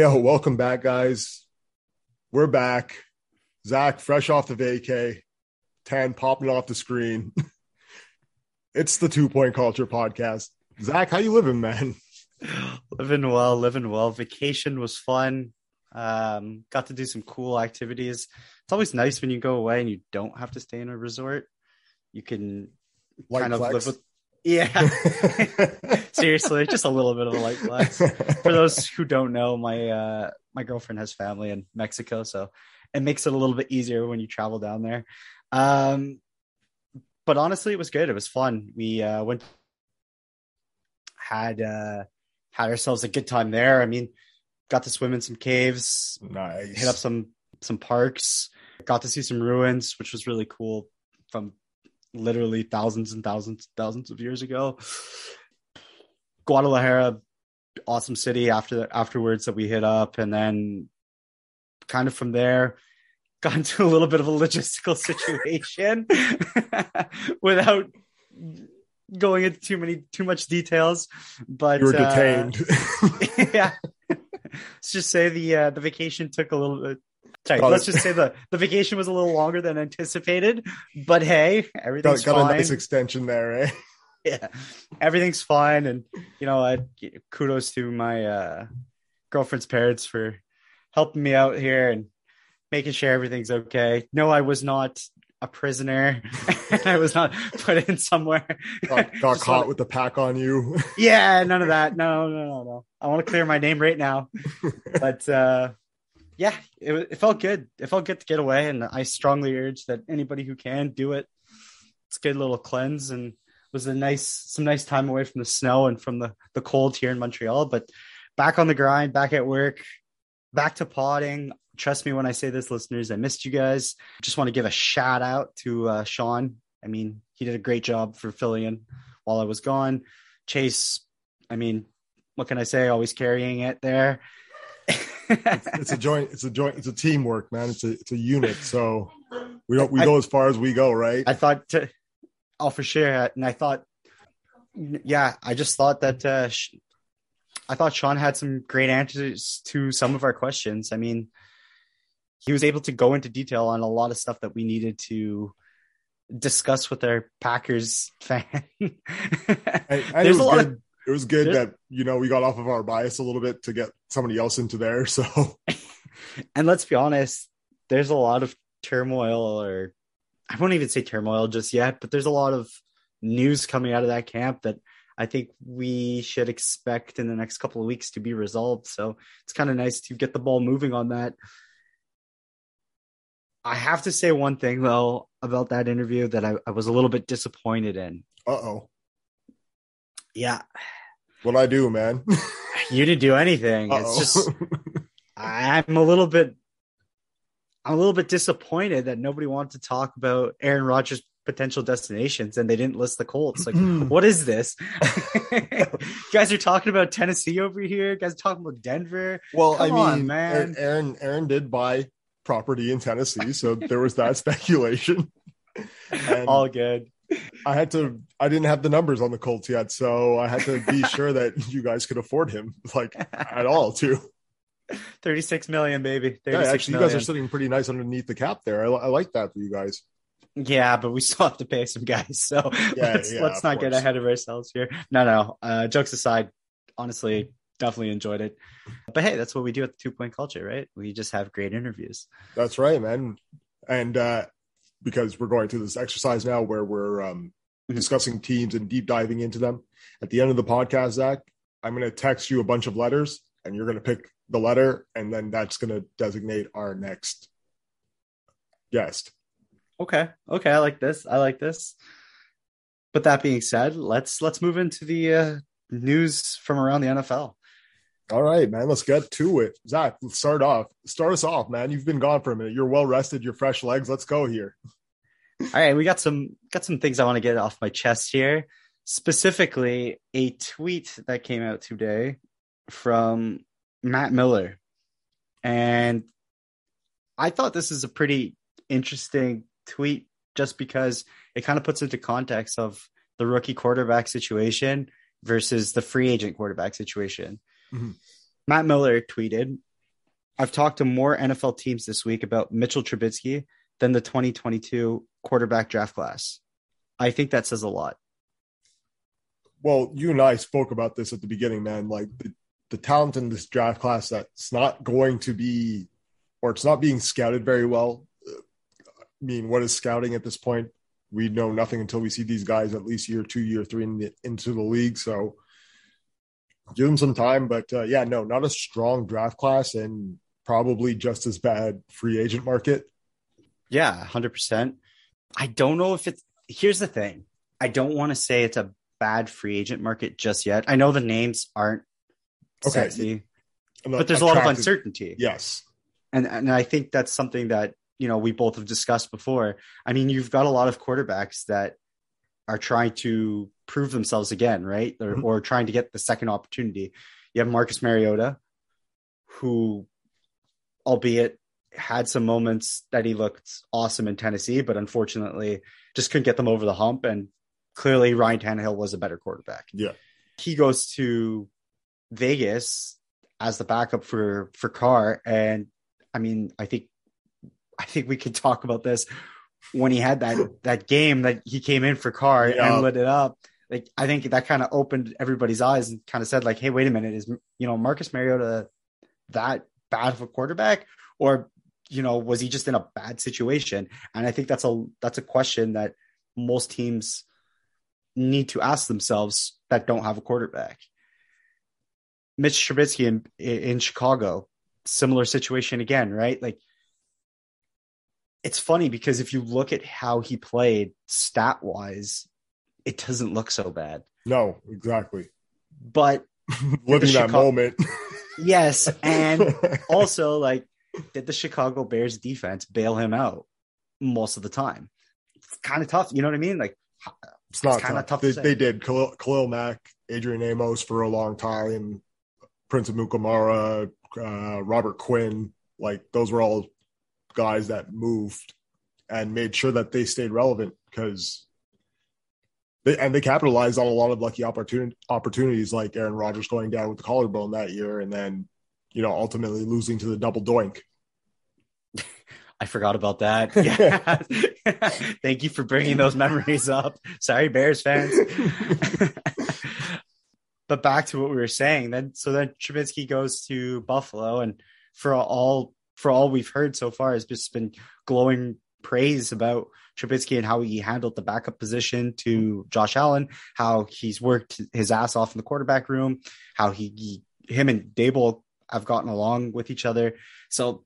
Yo, welcome back, guys. We're back. Zach, fresh off the vacay, 10 popping off the screen. it's the Two Point Culture podcast. Zach, how you living, man? Living well, living well. Vacation was fun. Um, got to do some cool activities. It's always nice when you go away and you don't have to stay in a resort. You can Light kind of live with yeah. Seriously, just a little bit of a light flex. For those who don't know, my uh my girlfriend has family in Mexico, so it makes it a little bit easier when you travel down there. Um but honestly it was good. It was fun. We uh went had uh had ourselves a good time there. I mean, got to swim in some caves, nice. hit up some some parks, got to see some ruins, which was really cool from literally thousands and thousands and thousands of years ago. Guadalajara, awesome city after afterwards that we hit up, and then kind of from there got into a little bit of a logistical situation without going into too many too much details. But you were uh, detained. yeah. Let's just say the uh, the vacation took a little bit. Sorry, let's just say the the vacation was a little longer than anticipated. But hey, everything's got, got a fine. nice extension there, eh? yeah, everything's fine. And you know, I kudos to my uh, girlfriend's parents for helping me out here and making sure everything's okay. No, I was not a prisoner. I was not put in somewhere. Got, got caught wanna- with the pack on you. yeah, none of that. No, no, no, no. I want to clear my name right now. But uh yeah, it, it felt good. It felt good to get away, and I strongly urge that anybody who can do it. It's a good little cleanse, and was a nice, some nice time away from the snow and from the the cold here in Montreal. But back on the grind, back at work, back to potting. Trust me when I say this, listeners. I missed you guys. Just want to give a shout out to uh, Sean. I mean, he did a great job for filling in while I was gone. Chase, I mean, what can I say? Always carrying it there. It's a joint. It's a joint. It's a teamwork, man. It's a it's a unit. So we don't we I- go as far as we go, right? I thought, to, oh, for sure. And I thought, yeah, I just thought that, uh, sh- I thought Sean had some great answers to some of our questions. I mean, he was able to go into detail on a lot of stuff that we needed to discuss with our Packers fan. And it There's a lot good. of it was good that you know we got off of our bias a little bit to get somebody else into there. So and let's be honest, there's a lot of turmoil, or I won't even say turmoil just yet, but there's a lot of news coming out of that camp that I think we should expect in the next couple of weeks to be resolved. So it's kind of nice to get the ball moving on that. I have to say one thing though about that interview that I, I was a little bit disappointed in. uh oh, Yeah, what I do, man? you didn't do anything. It's Uh-oh. just I'm a little bit I'm a little bit disappointed that nobody wanted to talk about Aaron Rodgers' potential destinations and they didn't list the Colts. Like, what is this? you guys are talking about Tennessee over here. You guys are talking about Denver. well, I mean, on, man. Aaron Aaron did buy property in Tennessee, so there was that speculation. And All good. I had to. I didn't have the numbers on the Colts yet, so I had to be sure that you guys could afford him, like at all, too. 36 million, baby. Yeah, 36 actually, you guys are sitting pretty nice underneath the cap there. I, I like that for you guys. Yeah, but we still have to pay some guys. So Yeah, let's, yeah, let's not get ahead of ourselves here. No, no. Uh, jokes aside, honestly, definitely enjoyed it. But hey, that's what we do at the two point culture, right? We just have great interviews. That's right, man. And uh, because we're going through this exercise now where we're um, Mhm. discussing teams and deep diving into them. At the end of the podcast, Zach, I'm going to text you a bunch of letters, and you're going to pick the letter, and then that's going to designate our next guest. Okay. Okay. I like this. I like this. But that being said, let's let's move into the uh, news from around the NFL. All right, man. Let's get to it. Zach, let's start off. Start us off, man. You've been gone for a minute. You're well rested. You're fresh legs. Let's go here. All right, we got some got some things I want to get off my chest here. Specifically, a tweet that came out today from Matt Miller. And I thought this is a pretty interesting tweet just because it kind of puts into context of the rookie quarterback situation versus the free agent quarterback situation. Mhm. Matt Miller tweeted, I've talked to more NFL teams this week about Mitchell Trubisky than the 2022 quarterback draft class. I think that says a lot. Well, you and I spoke about this at the beginning, man. Like the, the talent in this draft class that's not going to be, or it's not being scouted very well. I mean, what is scouting at this point? We know nothing until we see these guys at least year two, year three in the, into the league. So give them some time. But uh, yeah, no, not a strong draft class and probably just as bad free agent market. Yeah, 100%. I don't know if it's, here's the thing. I don't want to say it's a bad free agent market just yet. I know the names aren't okay. sexy, but there's a lot of uncertainty. Yes. And, and I think that's something that, you know, we both have discussed before. I mean, you've got a lot of quarterbacks that are trying to prove themselves again, right? Or, mm-hmm. or trying to get the second opportunity. You have Marcus Mariota, who, albeit had some moments that he looked awesome in Tennessee, but unfortunately just couldn't get them over the hump. And clearly Ryan Tannehill was a better quarterback. Yeah. He goes to Vegas as the backup for for Carr. And I mean, I think I think we could talk about this when he had that that game that he came in for Carr yeah. and lit it up. Like I think that kind of opened everybody's eyes and kind of said, like, hey, wait a minute, is you know Marcus Mariota that bad of a quarterback? Or, you know, was he just in a bad situation? And I think that's a that's a question that most teams need to ask themselves that don't have a quarterback. Mitch Trubisky in in Chicago, similar situation again, right? Like it's funny because if you look at how he played stat wise, it doesn't look so bad. No, exactly. But living that moment. yes, and also like did the Chicago Bears defense bail him out most of the time? It's kind of tough. You know what I mean? Like it's not kind of tough. tough they, they, did Khalil, Khalil, Mack, Adrian Amos for a long time, Prince Amukamara, uh, Robert Quinn. Like those were all guys that moved and made sure that they stayed relevant because they and they capitalized on a lot of lucky opportunity opportunities like Aaron Rodgers going down with the collarbone that year and then you know ultimately losing to the double doink. I forgot about that. Yeah. Thank you for bringing those memories up. Sorry, Bears fans. but back to what we were saying. Then, so then Trubisky goes to Buffalo, and for all for all we've heard so far, has just been glowing praise about Trubisky and how he handled the backup position to Josh Allen, how he's worked his ass off in the quarterback room, how he, he him and Daboll have gotten along with each other. So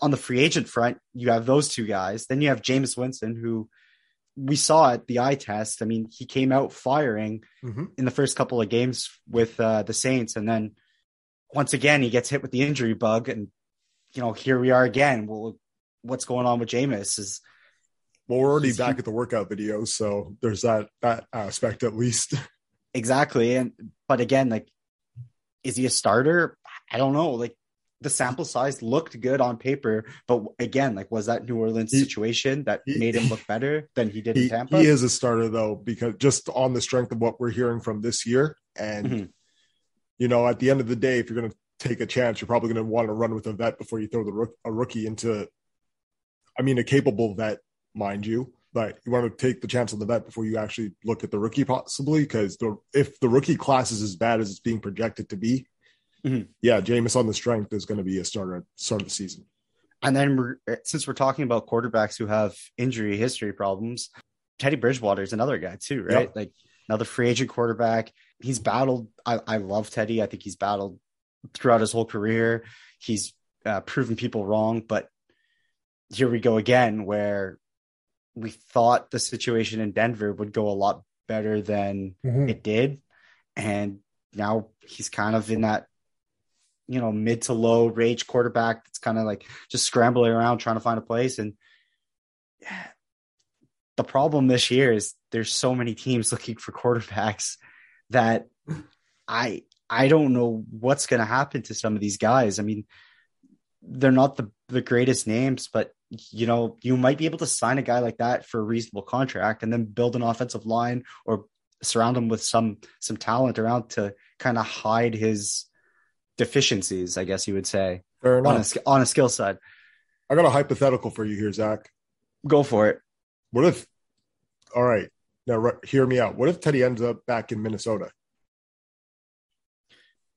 on the free agent front, you have those two guys. Then you have Jameis Winston, who we saw at the eye test. I mean, he came out firing mm-hmm. in the first couple of games with uh, the Saints, and then once again he gets hit with the injury bug, and you know here we are again. Well, what's going on with Jameis is. Well, we're already back at the workout videos, so there's that that aspect at least. Exactly, and but again, like, is he a starter? I don't know. Like, the sample size looked good on paper, but again, like was that New Orleans he, situation that he, made him look better than he did he, in Tampa? He is a starter though, because just on the strength of what we're hearing from this year, and mm-hmm. you know, at the end of the day, if you're going to take a chance, you're probably going to want to run with a vet before you throw the a rookie into. I mean, a capable vet, mind you, but you want to take the chance on the vet before you actually look at the rookie possibly, because the if the rookie class is as bad as it's being projected to be, mm-hmm. yeah, Jameis on the strength is going to be a starter at start of the season. And then we're, since we're talking about quarterbacks who have injury history problems, Teddy Bridgewater is another guy too, right? Yep. Like another free agent quarterback. He's battled. I, I love Teddy. I think he's battled throughout his whole career. He's uh, proven people wrong, but here we go again, where we thought the situation in Denver would go a lot better than mm-hmm. it did, and now he's kind of in that you know mid to low range quarterback that's kind of like just scrambling around trying to find a place. And the problem this year is there's so many teams looking for quarterbacks that i i don't know what's going to happen to some of these guys. I mean they're not the the greatest names but you know you might be able to sign a guy like that for a reasonable contract and then build an offensive line or surround him with some some talent around to kind of hide his deficiencies, I guess you would say, Fair on a, on a skill side. I got a hypothetical for you here, Zach. Go for it. What if? All right, now re- hear me out. What if Teddy ends up back in Minnesota?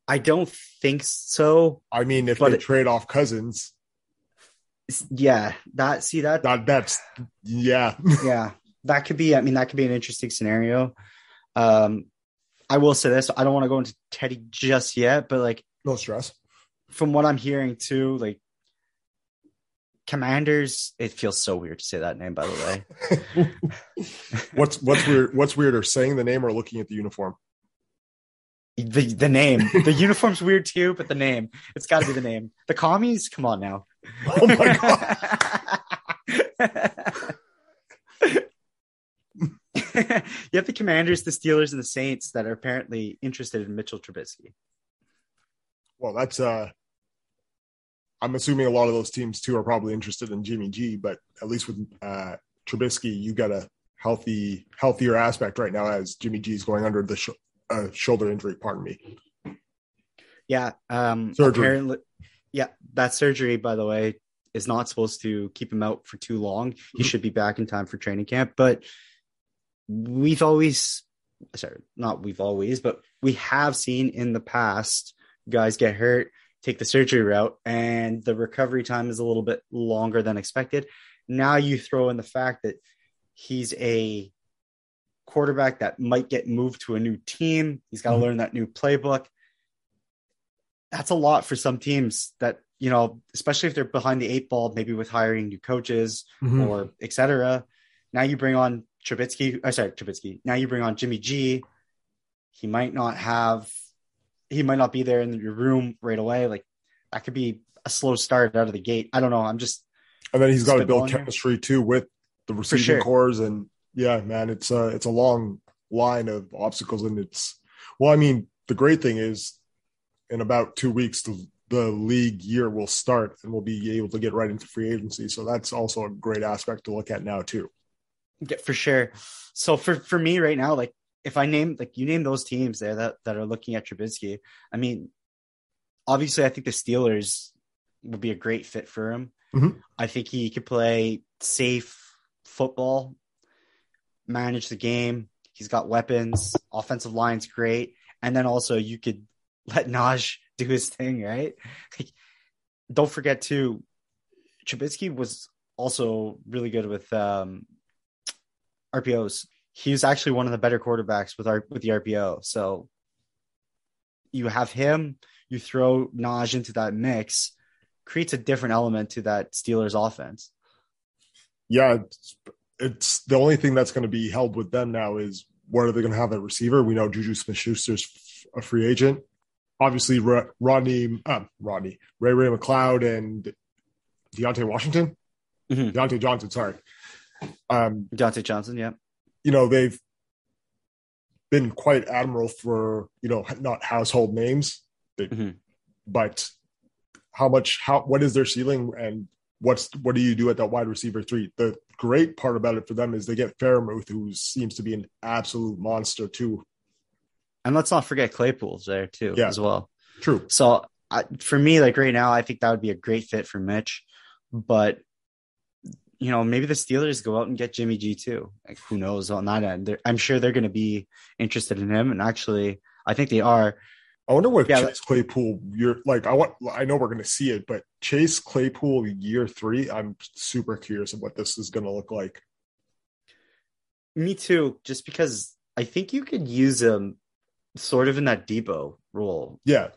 I don't think so. I mean, if they it- trade off Cousins, Yeah, that see that that that's yeah. yeah, that could be. I mean, that could be an interesting scenario. Um, I will say this: I don't want to go into Teddy just yet, but like no stress. from what I'm hearing too, like Commanders, it feels so weird to say that name. By the way, what's what's weird? What's weirder, saying the name or looking at the uniform? The the name, the uniform's weird too, but the name, it's got to be the name. The commies, come on now. Oh my god! you have the Commanders, the Steelers, and the Saints that are apparently interested in Mitchell Trubisky. Well, that's uh. I'm assuming a lot of those teams too are probably interested in Jimmy G, but at least with uh, Trubisky, you got a healthy, healthier aspect right now as Jimmy G is going under the sh- uh, shoulder injury. Pardon me. Yeah. Um, Surgery. Apparently, yeah, that surgery, by the way, is not supposed to keep him out for too long. He Mhm. should be back in time for training camp. But we've always, sorry, not we've always, but we have seen in the past guys get hurt, take the surgery route, and the recovery time is a little bit longer than expected. Now you throw in the fact that he's a quarterback that might get moved to a new team. He's got to Mhm. learn that new playbook. That's a lot for some teams that, you know, especially if they're behind the eight ball, maybe with hiring new coaches Mhm. or et cetera. Now you bring on Trubisky, oh, sorry, Trubisky. Now you bring on Jimmy G. He might not have, he might not be there in your room right away. Like that could be a slow start out of the gate. I don't know. I'm just, And then he's got to build Spitballing here. chemistry too with the receiving sure. cores, and yeah, man, it's a it's a long line of obstacles, and it's well, I mean, the great thing is, in about two weeks, the the league year will start, and we'll be able to get right into free agency. So that's also a great aspect to look at now too. Yeah, for sure. So for for me right now, like if I name like you name those teams there that that are looking at Trubisky, I mean, obviously I think the Steelers would be a great fit for him. Mhm. I think he could play safe football, manage the game. He's got weapons. Offensive line's great, and then also you could let Naj do his thing, right? Like, don't forget too, Trubisky was also really good with um, RPOs. He was actually one of the better quarterbacks with our with the RPO. So you have him, you throw Naj into that mix, creates a different element to that Steelers offense. Yeah, it's, the only thing that's going to be held with them now is where are they going to have a receiver? We know Juju Smith Schuster's a free agent. Obviously, Ro- Rodney, um, Rodney, Ray Ray McCloud, and Deontay Washington, Mhm. Diontae Johnson. Sorry, um, Dante Johnson, yeah. you know they've been quite admirable for you know not household names, they- Mhm. but how much how what is their ceiling and what's what do you do at that wide receiver three? The great part about it for them is they get Freiermuth, who seems to be an absolute monster too. And let's not forget Claypool's there too, Yeah. as well. True. So I, for me, like right now, I think that would be a great fit for Mitch. But you know, maybe the Steelers go out and get Jimmy G too. Like who knows on that end? They're, I'm sure they're going to be interested in him, and actually, I think they are. I wonder what Yeah, Chase Claypool you're like. I want. I know we're going to see it, but Chase Claypool year three. I'm super curious of what this is going to look like. Me too, just because I think you could use him sort of in that Deebo role. Yeah,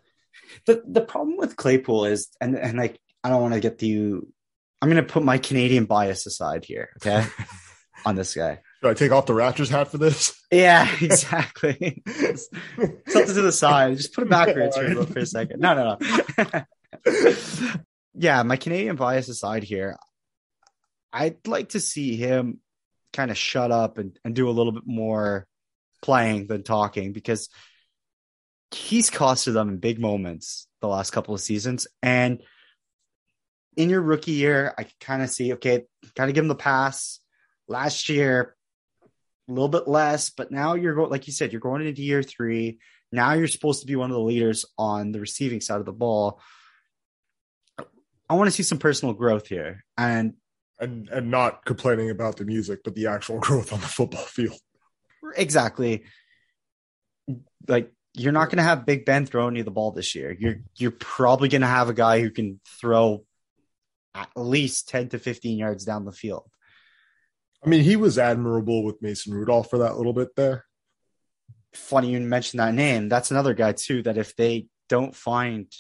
The the problem with Claypool is, and and like I don't want to get the I'm going to put my Canadian bias aside here, okay, on this guy. Should I take off the Raptors hat for this? Yeah, exactly. Something to the side. Just put it backwards here for a second. No, no, no. yeah, my Canadian bias aside here, I'd like to see him kind of shut up and, and do a little bit more playing than talking because he's costed them in big moments the last couple of seasons. And in your rookie year, I can kind of see, okay, kind of give him the pass. Last year, a little bit less, but now you're going, like you said, you're going into year three. Now you're supposed to be one of the leaders on the receiving side of the ball. I want to see some personal growth here. And and and not complaining about the music, but the actual growth on the football field. exactly like you're not going to have Big Ben throwing you the ball this year. You're you're probably going to have a guy who can throw at least 10 to 15 yards down the field. I mean, he was admirable with Mason Rudolph for that little bit there. Funny you mentioned that name. That's another guy too that if they don't find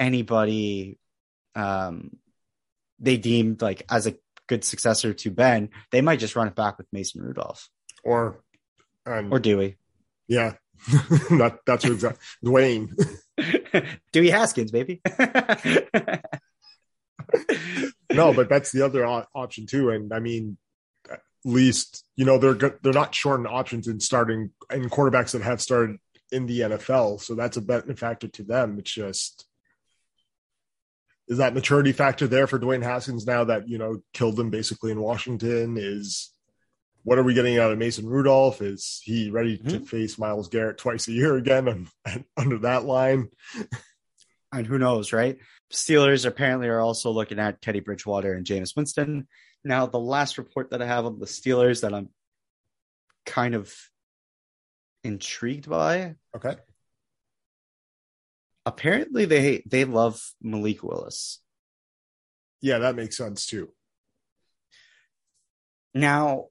anybody um they deemed like as a good successor to Ben, they might just run it back with Mason Rudolph Or and or Dewey. yeah. that, that's your exact Dwayne. Dewey Haskins, baby. no, but that's the other o- option too. And I mean, least you know they're they're not short on options in starting in quarterbacks that have started in the NFL, so that's a benefactor to them. It's just is that maturity factor there for Dwayne Haskins now that you know killed him basically in Washington? Is what are we getting out of Mason Rudolph? Is he ready to Mhm. face Myles Garrett twice a year again and, under that line? and who knows, right? Steelers apparently are also looking at Teddy Bridgewater and Jameis Winston. Now, the last report that I have on the Steelers that I'm kind of intrigued by, Okay. apparently they they love Malik Willis. Yeah, that makes sense too. Now,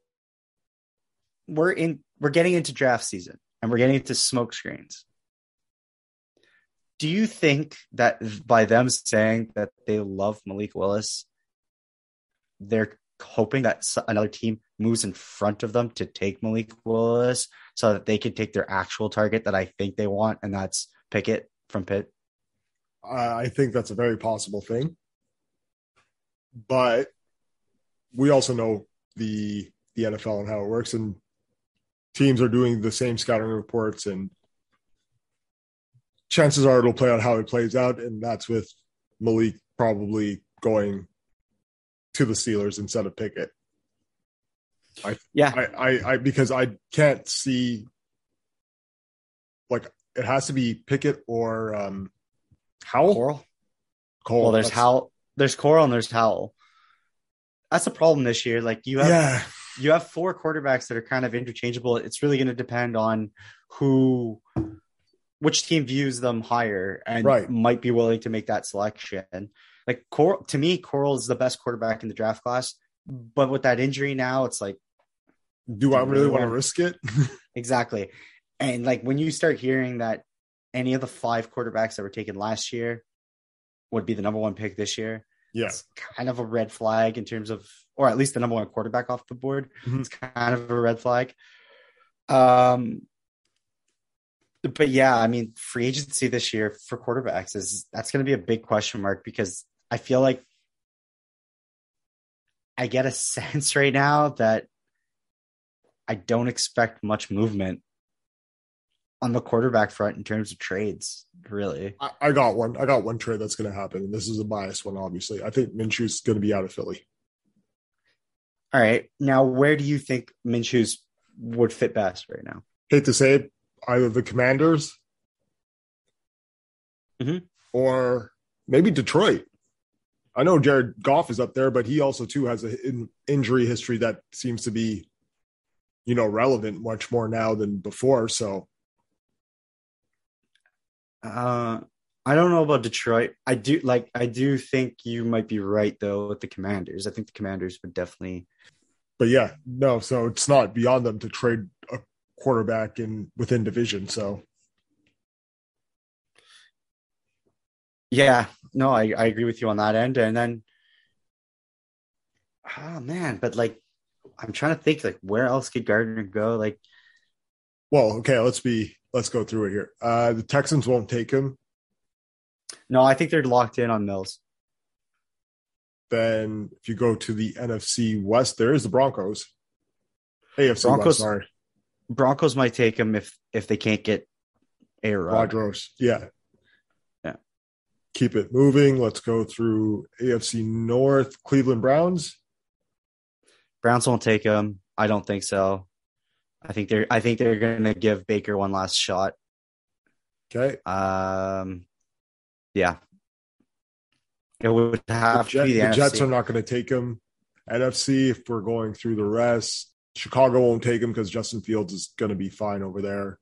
we're in we're getting into draft season and we're getting into smoke screens. Do you think that by them saying that they love Malik Willis, they're hoping that another team moves in front of them to take Malik Willis so that they can take their actual target that I think they want, and that's Pickett from Pitt? I think that's a very possible thing. But we also know the the NFL and how it works, and teams are doing the same scouting reports, and chances are it'll play out how it plays out, and that's with Malik probably going to the Steelers instead of Pickett. Yeah, I, I, I because I can't see like it has to be Pickett or um Howell. Corral. Cole. Well, there's Howell, there's Corral, and there's Howell. That's a problem this year. Like you have Yeah, you have four quarterbacks that are kind of interchangeable. It's really going to depend on who, which team views them higher and Right. might be willing to make that selection. Like Corral, to me, Corral is the best quarterback in the draft class. But with that injury now, it's like do I really want to risk it? exactly. And like when you start hearing that any of the five quarterbacks that were taken last year would be the number one pick this year, yeah, it's kind of a red flag in terms of, or at least the number one quarterback off the board. Mhm. It's kind of a red flag. Um, but yeah, I mean, free agency this year for quarterbacks is that's going to be a big question mark because I feel like I get a sense right now that I don't expect much movement on the quarterback front in terms of trades, really. I, I got one. I got one trade that's going to happen, and this is a biased one. Obviously, I think Minshew's going to be out of Philly. All right. Now, where do you think Minshew's would fit best right now? Hate to say it, either the Commanders Mhm. or maybe Detroit. I know Jared Goff is up there, but he also too has an injury history that seems to be, you know, relevant much more now than before. So Uh, I don't know about Detroit. I do like. I do think you might be right though with the Commanders. I think the Commanders would definitely. but yeah, no, so it's not beyond them to trade a quarterback in within division. So Yeah. No, I I agree with you on that end. And then, oh man, but like, I'm trying to think like where else could Gardner go? Like, well, okay, let's be let's go through it here. Uh the Texans won't take him. no, I think they're locked in on Mills. Then if you go to the NFC West, there is the Broncos. AFC Broncos- West, sorry. Broncos might take him if if they can't get a Rod. Rodgers. Yeah. Yeah. Keep it moving. Let's go through AFC North. Cleveland Browns. Browns won't take him. I don't think so. I think they're I think they're gonna give Baker one last shot Okay. Um, yeah, it would have Jet- to be the, the Jets are not going to take him. NFC, if we're going through the rest, Chicago won't take him because Justin Fields is going to be fine over there.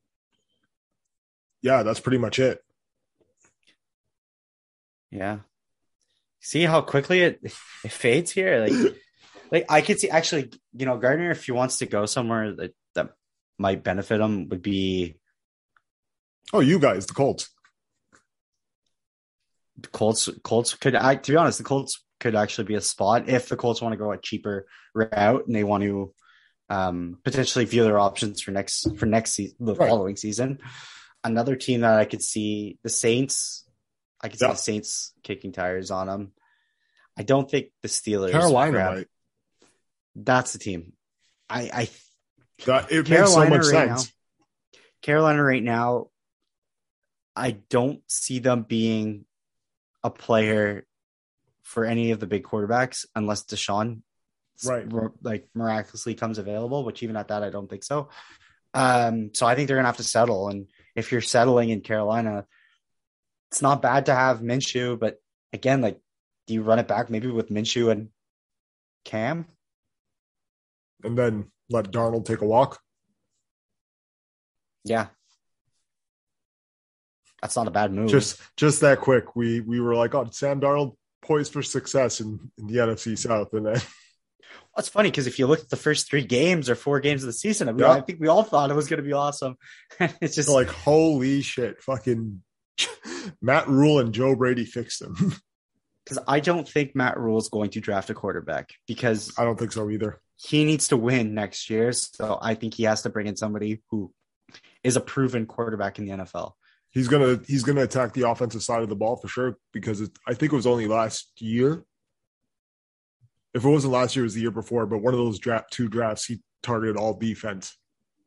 Yeah, that's pretty much it. Yeah. See how quickly it it fades here. Like, like I could see actually, you know, Gardner, if he wants to go somewhere that that might benefit him, would be Oh, you guys, the Colts. the Colts. Colts could, I, to be honest, the Colts could actually be a spot if the Colts want to go a cheaper route and they want to um, potentially view their options for next for next season, the Right. following season. Another team that I could see the Saints. I could see Yeah. the Saints kicking tires on them. I don't think the Steelers. Carolina, grab- right? That's the team. I, I That it makes so Carolina much right sense. Carolina right now, I don't see them being a player for any of the big quarterbacks unless Deshaun Right. like miraculously comes available, which even at that I don't think so. Um, so I think they're gonna have to settle. And if you're settling in Carolina, it's not bad to have Minshew, but again, like do you run it back maybe with Minshew and Cam? And then let Darnold take a walk. Yeah. That's not a bad move. Just just that quick. We we were like, oh, Sam Darnold poised for success in, in the NFC South, and then That's funny because if you look at the first three games or four games of the season, I, mean, Yeah. I think we all thought it was going to be awesome. it's just like, holy shit, fucking Matt Rhule and Joe Brady fixed him. because I don't think Matt Rhule is going to draft a quarterback because I don't think so either. he needs to win next year. So I think he has to bring in somebody who is a proven quarterback in the NFL. He's gonna he's gonna attack the offensive side of the ball for sure because it, I think it was only last year. If it wasn't last year, it was the year before. But one of those draft two drafts, he targeted all defense.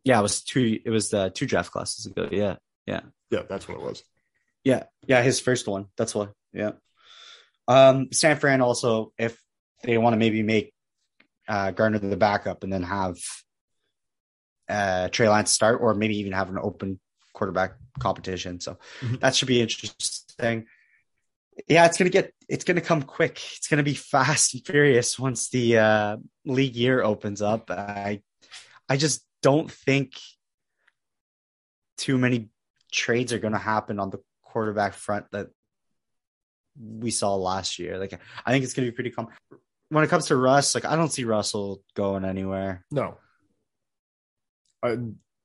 Yeah, it was two. It was uh, two draft classes ago. Yeah, yeah, Yeah, that's what it was. Yeah, yeah. His first one. That's why. Yeah. Um, San Fran also, if they want to maybe make uh, Gardner the backup and then have uh, Trey Lance start, or maybe even have an open quarterback competition. So Mhm. that should be interesting. Yeah, it's gonna get it's gonna come quick. It's gonna be fast and furious once the uh, league year opens up. I I just don't think too many trades are gonna happen on the quarterback front that we saw last year. Like I think it's gonna be pretty calm. When it comes to Russ, like I don't see Russell going anywhere. No, I,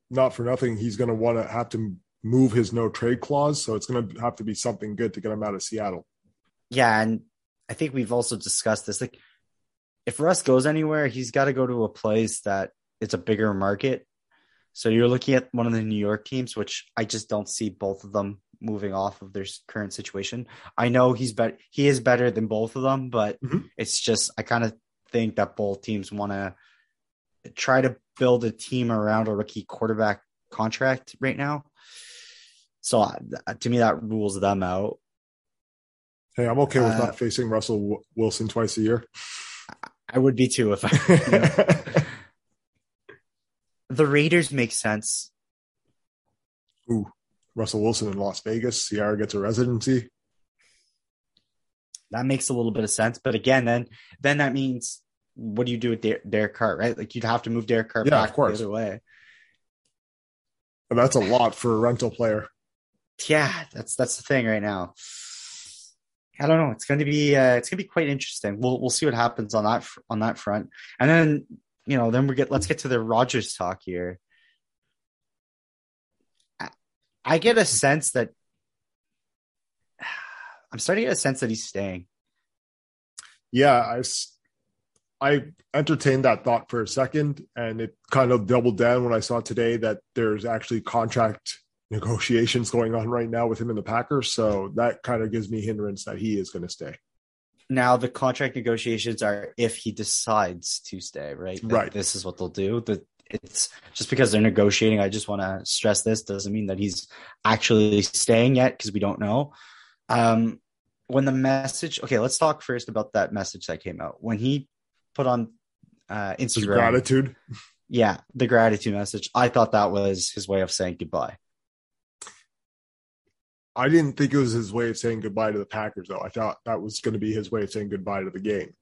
not for nothing. He's gonna want to have to move his no trade clause, so it's gonna have to be something good to get him out of Seattle. Yeah, and I think we've also discussed this. Like, if Russ goes anywhere, he's got to go to a place that it's a bigger market. So you're looking at one of the New York teams, which I just don't see both of them moving off of their current situation. I know he's better; he is better than both of them, but Mhm. it's just I kind of think that both teams want to try to build a team around a rookie quarterback contract right now. So uh, to me, that rules them out. Hey, I'm okay with Uh, not facing Russell W- Wilson twice a year. I would be too if I. the Raiders make sense. Ooh, Russell Wilson in Las Vegas. Ciara gets a residency. That makes a little bit of sense. But again, then then that means what do you do with Der- Derek Carr, right? Like you'd have to move Derek Carr Yeah, back of course. the other way. And that's a lot for a rental player. Yeah, that's that's the thing right now. I don't know. It's going to be uh, it's going to be quite interesting. We'll we'll see what happens on that fr- on that front, and then you know then we get let's get to the Rodgers talk here. I, I get a sense that I'm starting to get a sense that he's staying. Yeah, I I entertained that thought for a second, and it kind of doubled down when I saw today that there's actually contract negotiations going on right now with him in the Packers. So that kind of gives me hindrance that he is going to stay. Now the contract negotiations are if he decides to stay, right? That Right. This is what they'll do. The it's just because they're negotiating. I just want to stress this doesn't mean that he's actually staying yet because we don't know. Um, when the message, okay, let's talk first about that message that came out when he put on uh, His Instagram. gratitude. Yeah, the gratitude message. I thought that was his way of saying goodbye. I didn't think it was his way of saying goodbye to the Packers, though. I thought that was going to be his way of saying goodbye to the game.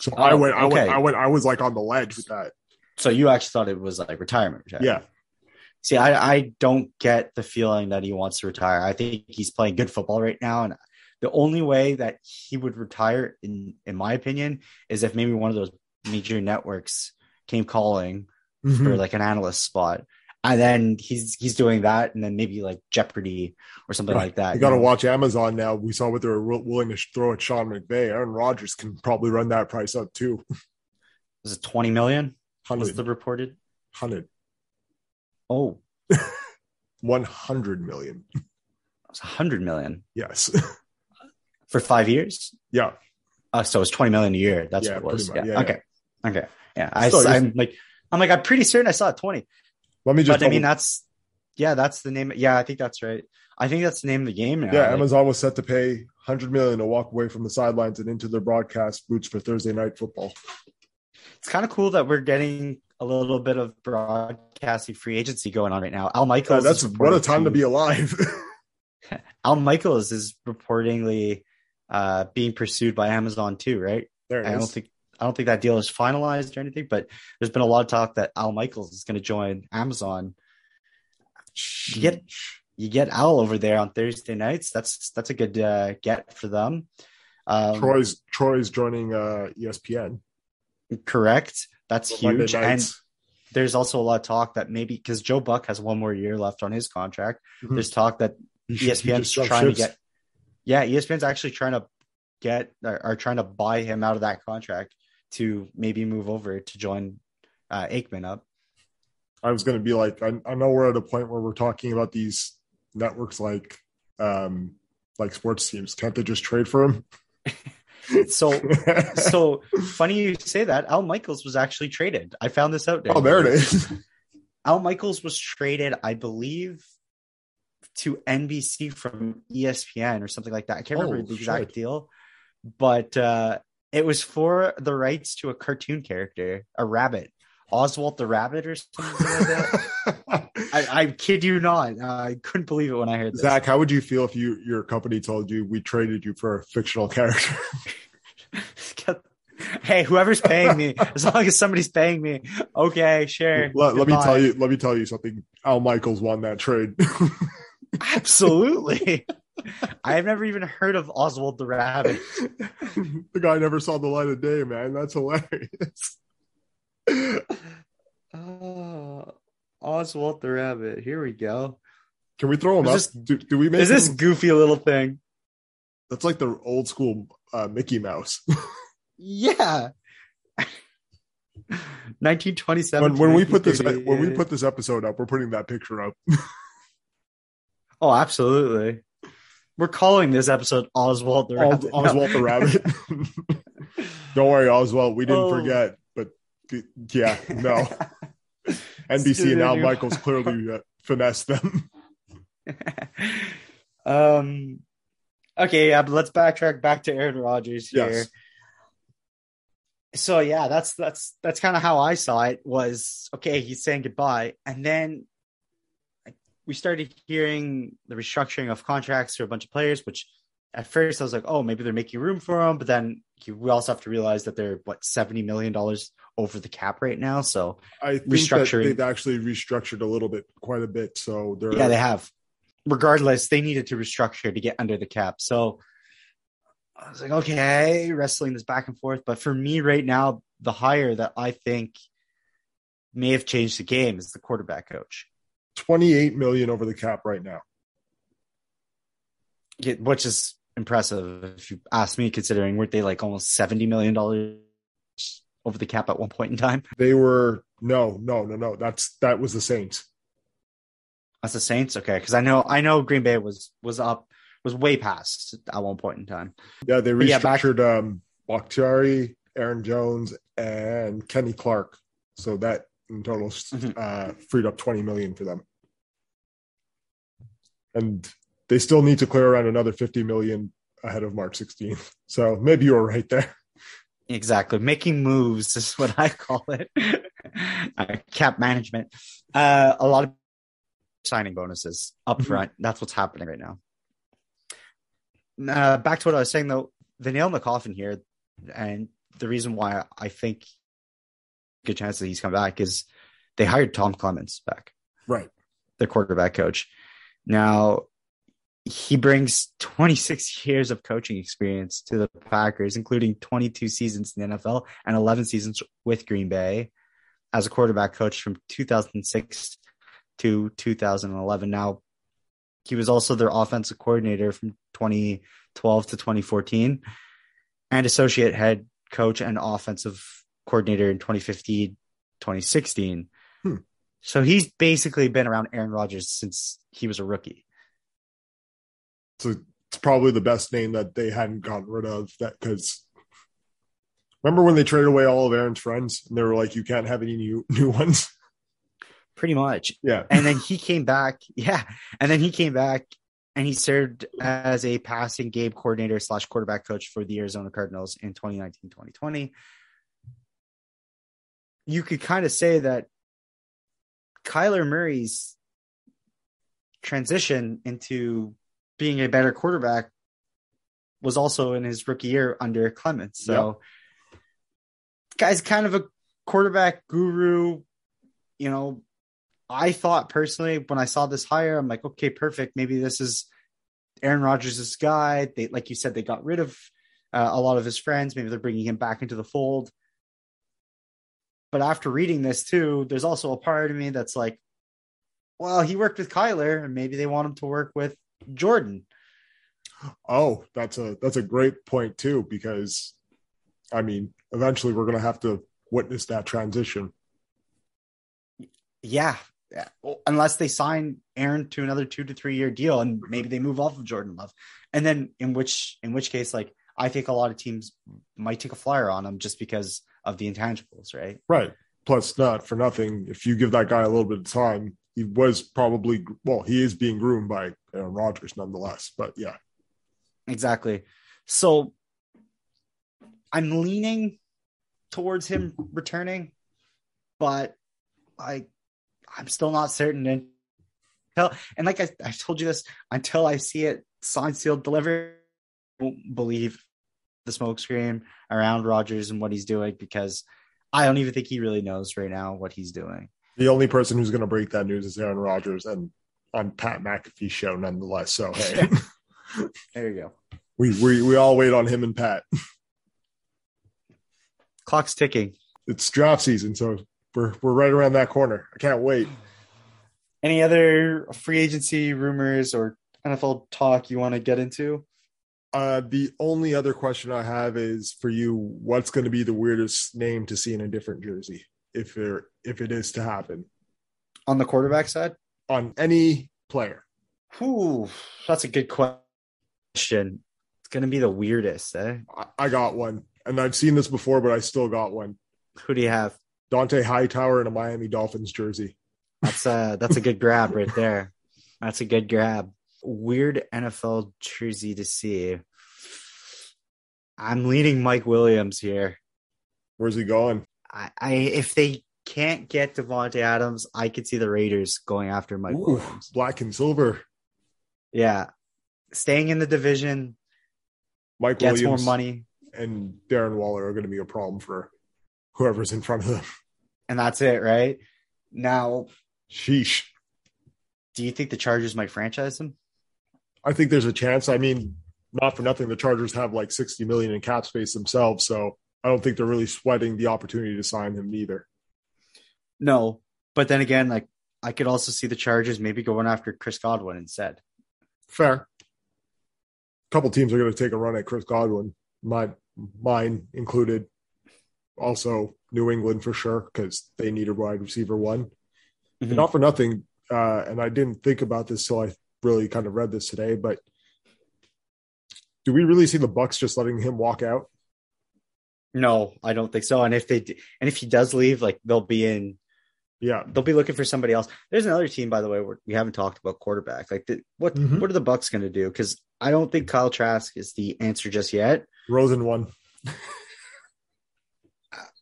So I Oh, went, I went. I went, I was like on the ledge with that. So you actually thought it was like retirement? retirement. Yeah, See, I, I don't get the feeling that he wants to retire. I think he's playing good football right now, and the only way that he would retire, in in my opinion, is if maybe one of those major networks came calling Mhm. for like an analyst spot, and then he's he's doing that, and then maybe like Jeopardy or something Right. like that. You got to watch Amazon now. We saw what they were willing to throw at Sean McVay. Aaron Rodgers can probably run that price up too. Is it twenty million? Was 100, the reported? 100, Oh, 100 million. it was hundred million Yes. for five years. yeah. Uh, so it's twenty million a year. That's Yeah, what it was. pretty Yeah. much. Yeah, okay. Okay. Yeah. I, Still, you're- I'm like, I'm like, I'm pretty certain I saw it twenty. Let me just. but I mean, double- that's yeah, that's the name. Yeah, I think that's right. I think that's the name of the game now. yeah, Like, Amazon was set to pay 100 million to walk away from the sidelines and into their broadcast boots for Thursday night football. It's kind of cool that we're getting a little bit of broadcasting free agency going on right now. Al Michaels, that's what a time to be alive. Al Michaels is reportedly uh, being pursued by Amazon too, right? there I don't think I don't think that deal is finalized or anything, but there's been a lot of talk that Al Michaels is going to join Amazon. You get you get Al over there on Thursday nights. That's that's a good uh, get for them. Um, Troy's Troy's joining uh, ESPN. Correct. That's huge. And there's also a lot of talk that maybe because Joe Buck has one more year left on his contract. Mhm. There's talk that He should- he ESPN's trying to get. Yeah, ESPN's actually trying to get are, are trying to buy him out of that contract to maybe move over to join uh, Aikman up. I was going to be like, I, I know we're at a point where we're talking about these networks like, um, like sports teams. Can't they just trade for him? So so funny you say that. Al Michaels was actually traded. I found this out. oh, there it is. Al Michaels was traded, I believe, to NBC from ESPN or something like that. I can't remember Oh, the exact shit. deal, but uh, it was for the rights to a cartoon character, a rabbit, Oswald the Rabbit or something like that. I, I kid you not. Uh, I couldn't believe it when I heard this. Zach, how would you feel if you your company told you we traded you for a fictional character? hey, whoever's paying me, as long as somebody's paying me, okay, sure. let, let me tell you. Let me tell you something. Al Michaels won that trade. Absolutely. I've never even heard of Oswald the Rabbit. the guy never saw the light of day, man. That's hilarious. Oh, Oswald the Rabbit. Here we go. Can we throw him Is up? this- do, do we make Is this him- goofy little thing? That's like the old school uh, Mickey Mouse. Yeah. 1927. when, when we put this when we put this episode up, we're putting that picture up. Oh, absolutely. We're calling this episode Oswald the Rabbit. Oswald the Rabbit. Don't worry, Oswald. We didn't Oh. forget. Yeah, no. NBC and Al Michaels clearly uh, finessed them. um. Okay, yeah, but let's backtrack back to Aaron Rodgers here. Yes. So yeah, that's that's that's kind of how I saw it. Was okay, he's saying goodbye, and then we started hearing the restructuring of contracts for a bunch of players. Which at first I was like, oh, maybe they're making room for him, but then you, we also have to realize that they're what seventy million dollars over the cap right now. So I think Restructuring. they've actually restructured a little bit, quite a bit. So they're Yeah, they have. Regardless, they needed to restructure to get under the cap. So I was like, okay, wrestling this back and forth. But for me right now, the hire that I think may have changed the game is the quarterback coach, 28 million over the cap right now. Yeah, which is impressive if you ask me, considering weren't they like almost $70 million over the cap at one point in time? They were no, no, no, no. That's that was the Saints. That's the Saints. Okay. Cause I know, I know Green Bay was, was up, was way past at one point in time. Yeah, they But yeah, back- restructured um Bakhtiari, Aaron Jones, and Kenny Clark. So that in total Mhm. uh, freed up 20 million for them. And they still need to clear around another 50 million ahead of March 16th. So maybe you were right there. Exactly. Making moves is what I call it. uh, cap management. Uh, a lot of signing bonuses up Mhm. front. That's what's happening right now. Uh, back to what I was saying though, the nail in the coffin here, and the reason why I think good chance that he's come back is they hired Tom Clements back, Right. their quarterback coach. Now he brings 26 years of coaching experience to the Packers, including 22 seasons in the NFL and 11 seasons with Green Bay as a quarterback coach from 2006 to 2011. Now, he was also their offensive coordinator from 2012 to 2014 and associate head coach and offensive coordinator in 2015, 2016. Hmm. So he's basically been around Aaron Rodgers since he was a rookie. So it's probably the best name that they hadn't gotten rid of. That because remember when they traded away all of Aaron's friends and they were like, you can't have any new new ones. Pretty much. Yeah. and then he came back. Yeah. And then he came back and he served as a passing game coordinator slash quarterback coach for the Arizona Cardinals in 2019 2020. You could kind of say that Kyler Murray's transition into being a better quarterback was also in his rookie year under Clements. So, guy's kind of a quarterback guru. You know, I thought personally when I saw this hire, I'm like, okay, perfect. Maybe this is Aaron Rodgers' guy. They, like you said, they got rid of uh, a lot of his friends. Maybe they're bringing him back into the fold. But after reading this too, there's also a part of me that's like, well, he worked with Kyler, and maybe they want him to work with Jordan. Oh, that's a that's a great point too, because I mean, eventually we're gonna have to witness that transition. Yeah. Unless they sign Aaron to another two to three year deal and maybe they move off of Jordan Love. And then in which in which case, like I think a lot of teams might take a flyer on him just because of the intangibles, right? Right. Plus, not for nothing, if you give that guy a little bit of time, he was probably well, he is being groomed by Aaron Rodgers nonetheless. But yeah, Exactly. So I'm leaning towards him returning, but I I'm still not certain until and like I, I told you this until I see it signed, sealed, delivered. I won't believe the smokescreen around Rodgers and what he's doing because I don't even think he really knows right now what he's doing. The only person who's going to break that news is Aaron Rodgers and on Pat McAfee's show, nonetheless. So hey, There you go. we we we all wait on him and Pat. Clock's ticking. It's draft season, so we're we're right around that corner. I can't wait. Any other free agency rumors or NFL talk you want to get into? Uh, the only other question I have is for you: What's going to be the weirdest name to see in a different jersey, if there if it is to happen On the quarterback side? on any player? Whew, that's a good question. It's going to be the weirdest, eh? I, I got one, and I've seen this before, but I still got one. Who do you have? Dont'a Hightower in a Miami Dolphins jersey. That's a that's a good grab right there. That's a good grab. Weird NFL jersey to see. I'm leading Mike Williams here. Where's he going? I, I if they can't get Davante Adams, I could see the Raiders going after Mike Ooh, Williams. black and silver. Yeah. Staying in the division, Mike gets Williams more money, and Darren Waller are going to be a problem for whoever's in front of them. and that's it, right? Now, Sheesh. do you think the Chargers might franchise him? I think there's a chance. I mean, not for nothing, the Chargers have like 60 million in cap space themselves, so I don't think they're really sweating the opportunity to sign him either. No. But then again, like I could also see the Chargers maybe going after Chris Godwin instead. Fair. A couple teams are going to take a run at Chris Godwin, my mine included. Also, New England for sure because they need a wide receiver one. Mhm. Not for nothing, uh, and I didn't think about this till I really kind of read this today. But do we really see the Bucks just letting him walk out? No, I don't think so. And if they and if he does leave, like they'll be in, Yeah, they'll be looking for somebody else. There's another team, by the way, where we haven't talked about quarterback. Like, the, what Mhm. what are the Bucks going to do? Because I don't think Kyle Trask is the answer just yet. Rosen one.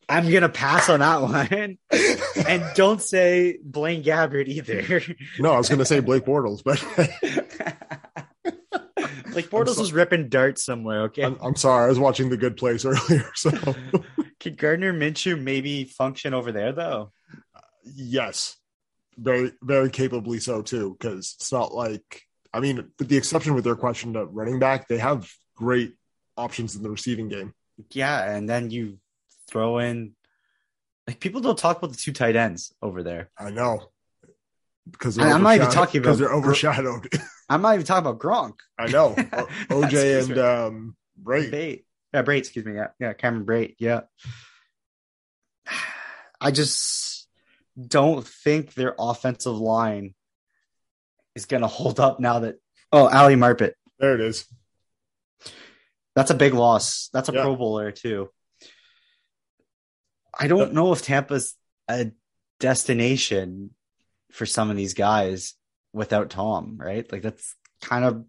I'm gonna pass on that one. and don't say Blaine Gabbert either. No, I was going to say Blake Bortles, but like Bortles so- was ripping darts somewhere. Okay, I'm, I'm sorry. I was watching The Good Place earlier. So, could Gardner Minshew maybe function over there though? yes, very, very capably so, too. Because it's not like, I mean, with the exception with their question at running back, they have great options in the receiving game. Yeah, and then you throw in like people don't talk about the two tight ends over there. I know. Because I'm not even talking because about- they're overshadowed. I'm not even talking about Gronk. I know. O- OJ and um, Bray. Bait. Yeah, Brate, excuse me. Yeah, yeah, Cameron Brate. Yeah. I just don't think their offensive line is going to hold up now that. Oh, Ali Marpet. There it is. That's a big loss. That's a Yeah. Pro Bowler, too. I don't know if Tampa's a destination for some of these guys without Tom, right? Like, that's kind of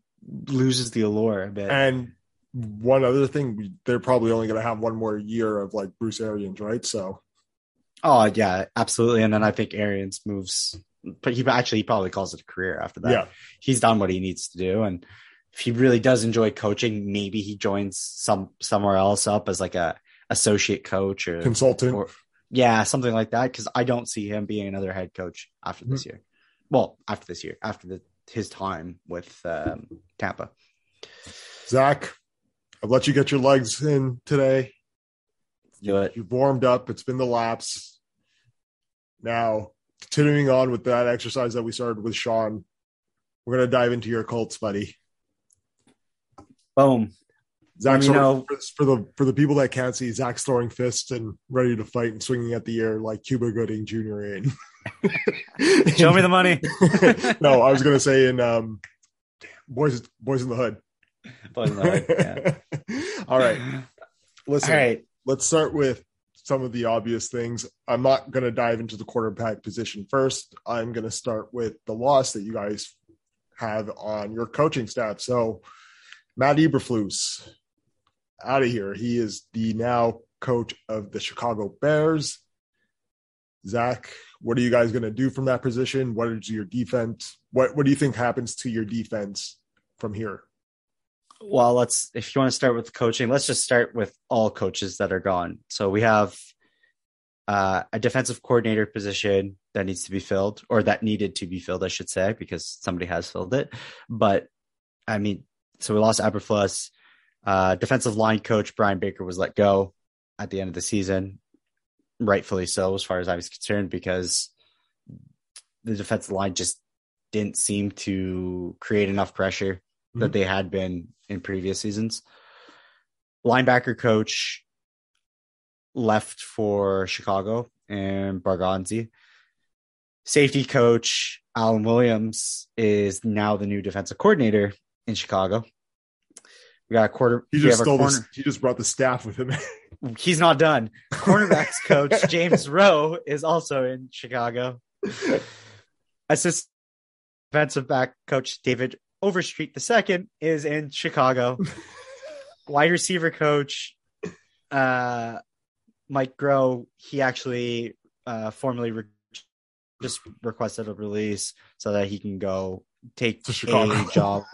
loses the allure a bit. And one other thing, they're probably only going to have one more year of like Bruce Arians, right? So Oh yeah, absolutely. And then I think Arians moves, but he actually he probably calls it a career after that. yeah, He's done what he needs to do, and if he really does enjoy coaching, maybe he joins some somewhere else up as like a associate coach or, consultant. or yeah, something like that. Because I don't see him being another head coach after this mm-hmm. year. Well, after this year, after the his time with um, Tampa. Zach, I've let you get your legs in today. Do it. You've warmed up. It's been the laps. Now, continuing on with that exercise that we started with Sean, we're going to dive into your Colts, buddy. Boom. Zach's me know. for, for the for the people that can't see, Zach's throwing fists and ready to fight and swinging at the air like Cuba Gooding Jr. in. Show me the money. no, I was going to say in um, Boys Boys in the Hood. Boys in the Hood, yeah. All right, listen. All right. let's start with some of the obvious things. I'm not going to dive into the quarterback position first. I'm going to start with the loss that you guys have on your coaching staff. So, Matt Eberflus out of here. He is the now coach of the Chicago Bears. Zach, what are you guys going to do from that position? What is your defense? What What do you think happens to your defense from here? Well, let's if you want to start with coaching, let's just start with all coaches that are gone. So we have uh, a defensive coordinator position that needs to be filled, or that needed to be filled, I should say, because somebody has filled it. But I mean, so we lost Eberflus. Uh, defensive line coach Brian Baker was let go at the end of the season, rightfully so, as far as I was concerned, because the defensive line just didn't seem to create enough pressure that mm-hmm. they had been in previous seasons. Linebacker coach left for Chicago and Barganzi. Safety coach Alan Williams is now the new defensive coordinator in Chicago. We got a quarter. He just stole corner-. He just brought the staff with him. He's not done. Cornerbacks coach James Rowe is also in Chicago. Assistant defensive back coach David Overstreet II is in Chicago. Wide receiver coach uh, Mike Groh, he actually uh, formally re- just requested a release so that he can go take a job.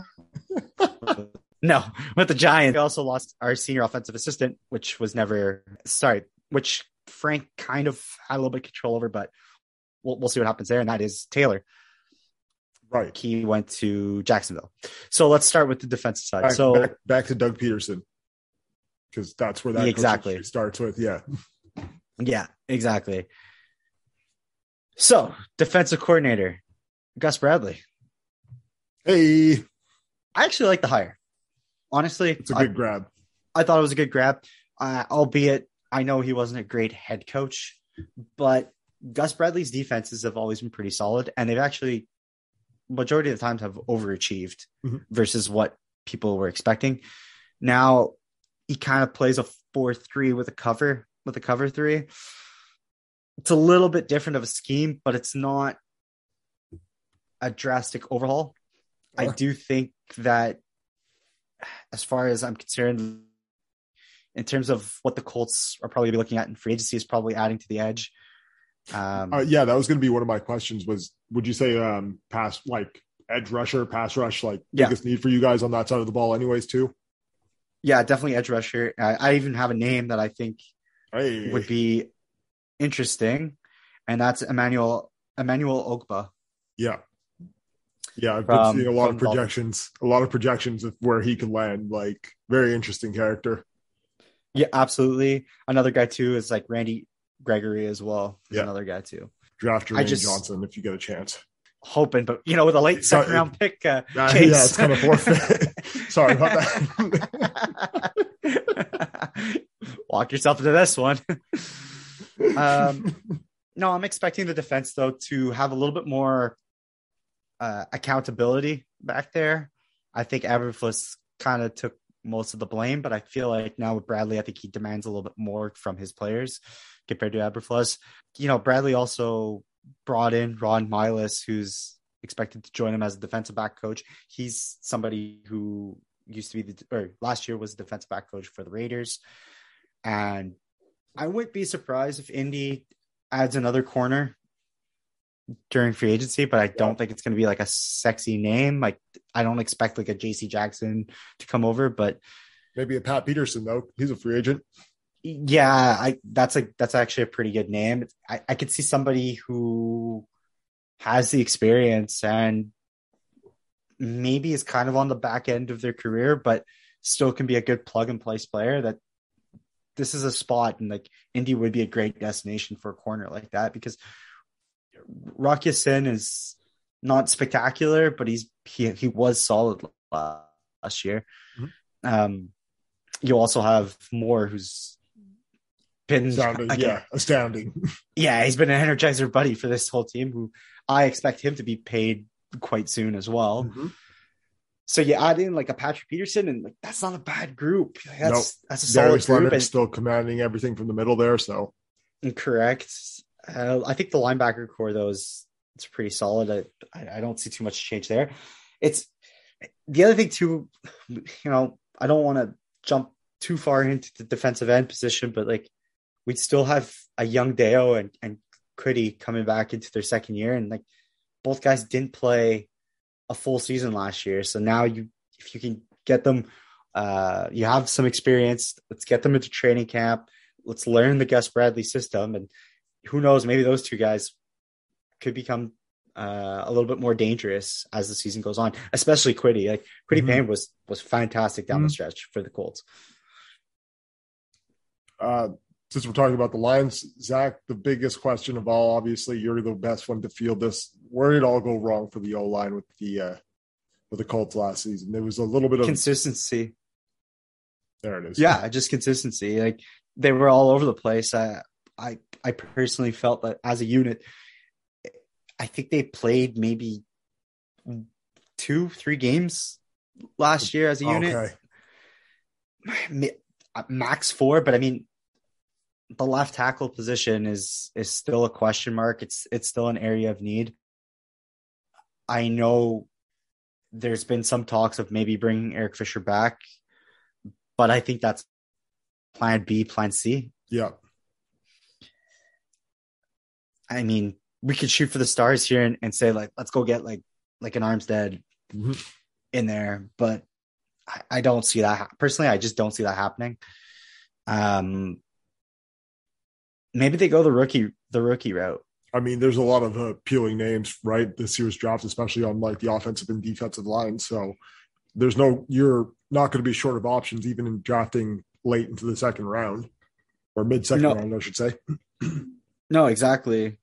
no, with the Giants. We also lost our senior offensive assistant, which was never sorry, which Frank kind of had a little bit of control over, but we'll, we'll see what happens there. And that is Taylor. right. He went to Jacksonville. So let's start with the defensive side. Back, so back, back to Doug Pederson because that's where that Exactly. starts with. Yeah, Yeah, exactly. So, defensive coordinator, Gus Bradley. hey, I actually like the hire. Honestly, it's a good grab. I thought it was a good grab. Uh, albeit, I know he wasn't a great head coach, but Gus Bradley's defenses have always been pretty solid, and they've actually, majority of the times, have overachieved Mhm. versus what people were expecting. Now, he kind of plays a four-three with a cover with a cover three. It's a little bit different of a scheme, but it's not a drastic overhaul. I do think that, as far as I'm concerned, in terms of what the Colts are probably looking at in free agency is probably adding to the edge. Um, uh, yeah, that was going to be one of my questions. Was would you say um pass like edge rusher, pass rush, like Yeah. biggest need for you guys on that side of the ball, anyways, too? yeah, definitely edge rusher. I, I even have a name that I think Hey, would be interesting, and that's Emmanuel Emmanuel Ogbah. yeah, yeah. I've From- been seeing a lot of projections, a lot of projections of where he could land. Like very interesting character. Yeah, absolutely. Another guy too is like Randy Gregory as well. Yeah. Another guy too. Draft Jermaine Johnson if you get a chance. Hoping, but you know, with a late second round pick, uh, Uh, Chase. yeah, it's kind of forfeit. Sorry about that. Walk yourself into this one. um, no, I'm expecting the defense though to have a little bit more uh, accountability back there. I think Eberflus kind of took most of the blame, but I feel like now with Bradley, I think he demands a little bit more from his players compared to Eberflus. You know, Bradley also brought in Ron Milus, who's expected to join him as a defensive back coach. He's somebody who used to be the or last year was the defensive back coach for the Raiders. And I wouldn't be surprised if Indy adds another corner during free agency, but I don't think it's going to be like a sexy name. Like I don't expect like a JC Jackson to come over, but Maybe a Pat Peterson though. He's a free agent. yeah, I that's like that's actually a pretty good name. I, I could see somebody who has the experience and maybe is kind of on the back end of their career, but still can be a good plug and place player that this is a spot and like Indy would be a great destination for a corner like that because Rock Ya-Sin is not spectacular, but he's he he was solid last year. Mhm. Um, you also have Moore, who's been Sounded, like, yeah, astounding. yeah, he's been an energizer buddy for this whole team. Who I expect him to be paid quite soon as well. Mhm. So you add in like a Patrick Peterson, and like that's not a bad group. Like, that's Nope. that's a solid Darius group. And, still commanding everything from the middle there. So correct. Uh, I think the linebacker core though is it's pretty solid. I, I don't see too much change there. It's the other thing too. You know, I don't want to jump too far into the defensive end position, but like we'd still have a young Dayo and and Kwity coming back into their second year, and like both guys didn't play a full season last year. So now you, if you can get them, uh, you have some experience. Let's get them into training camp. Let's learn the Gus Bradley system, and who knows, maybe those two guys could become uh, a little bit more dangerous as the season goes on. Especially Kwity. Like Kwity Mhm. Paye was was fantastic down the Mhm. stretch for the Colts. uh, since we're talking about the Lions, Zach, the biggest question of all, obviously, you're the best one to field this. Where did it all go wrong for the O line with the uh, with the Colts last season? There was a little bit of Consistency. there. It is. Yeah, just consistency. Like they were all over the place. I I I personally felt that as a unit, I think they played maybe two, three games last year as a unit. Okay. Max four, but I mean the left tackle position is is still a question mark. It's it's still an area of need. I know there's been some talks of maybe bringing Eric Fisher back, but I think that's plan B, plan C. Yeah. I mean, we could shoot for the stars here and, and say like, let's go get like like an Armstead Mhm. in there, but I, I don't see that hap- personally. I just don't see that happening. Um, maybe they go the rookie the rookie route. I mean, there's a lot of uh, appealing names, right? This year's draft, especially on like the offensive and defensive line. So there's no, you're not going to be short of options, even in drafting late into the second round or mid second No. round, I should say. No, exactly.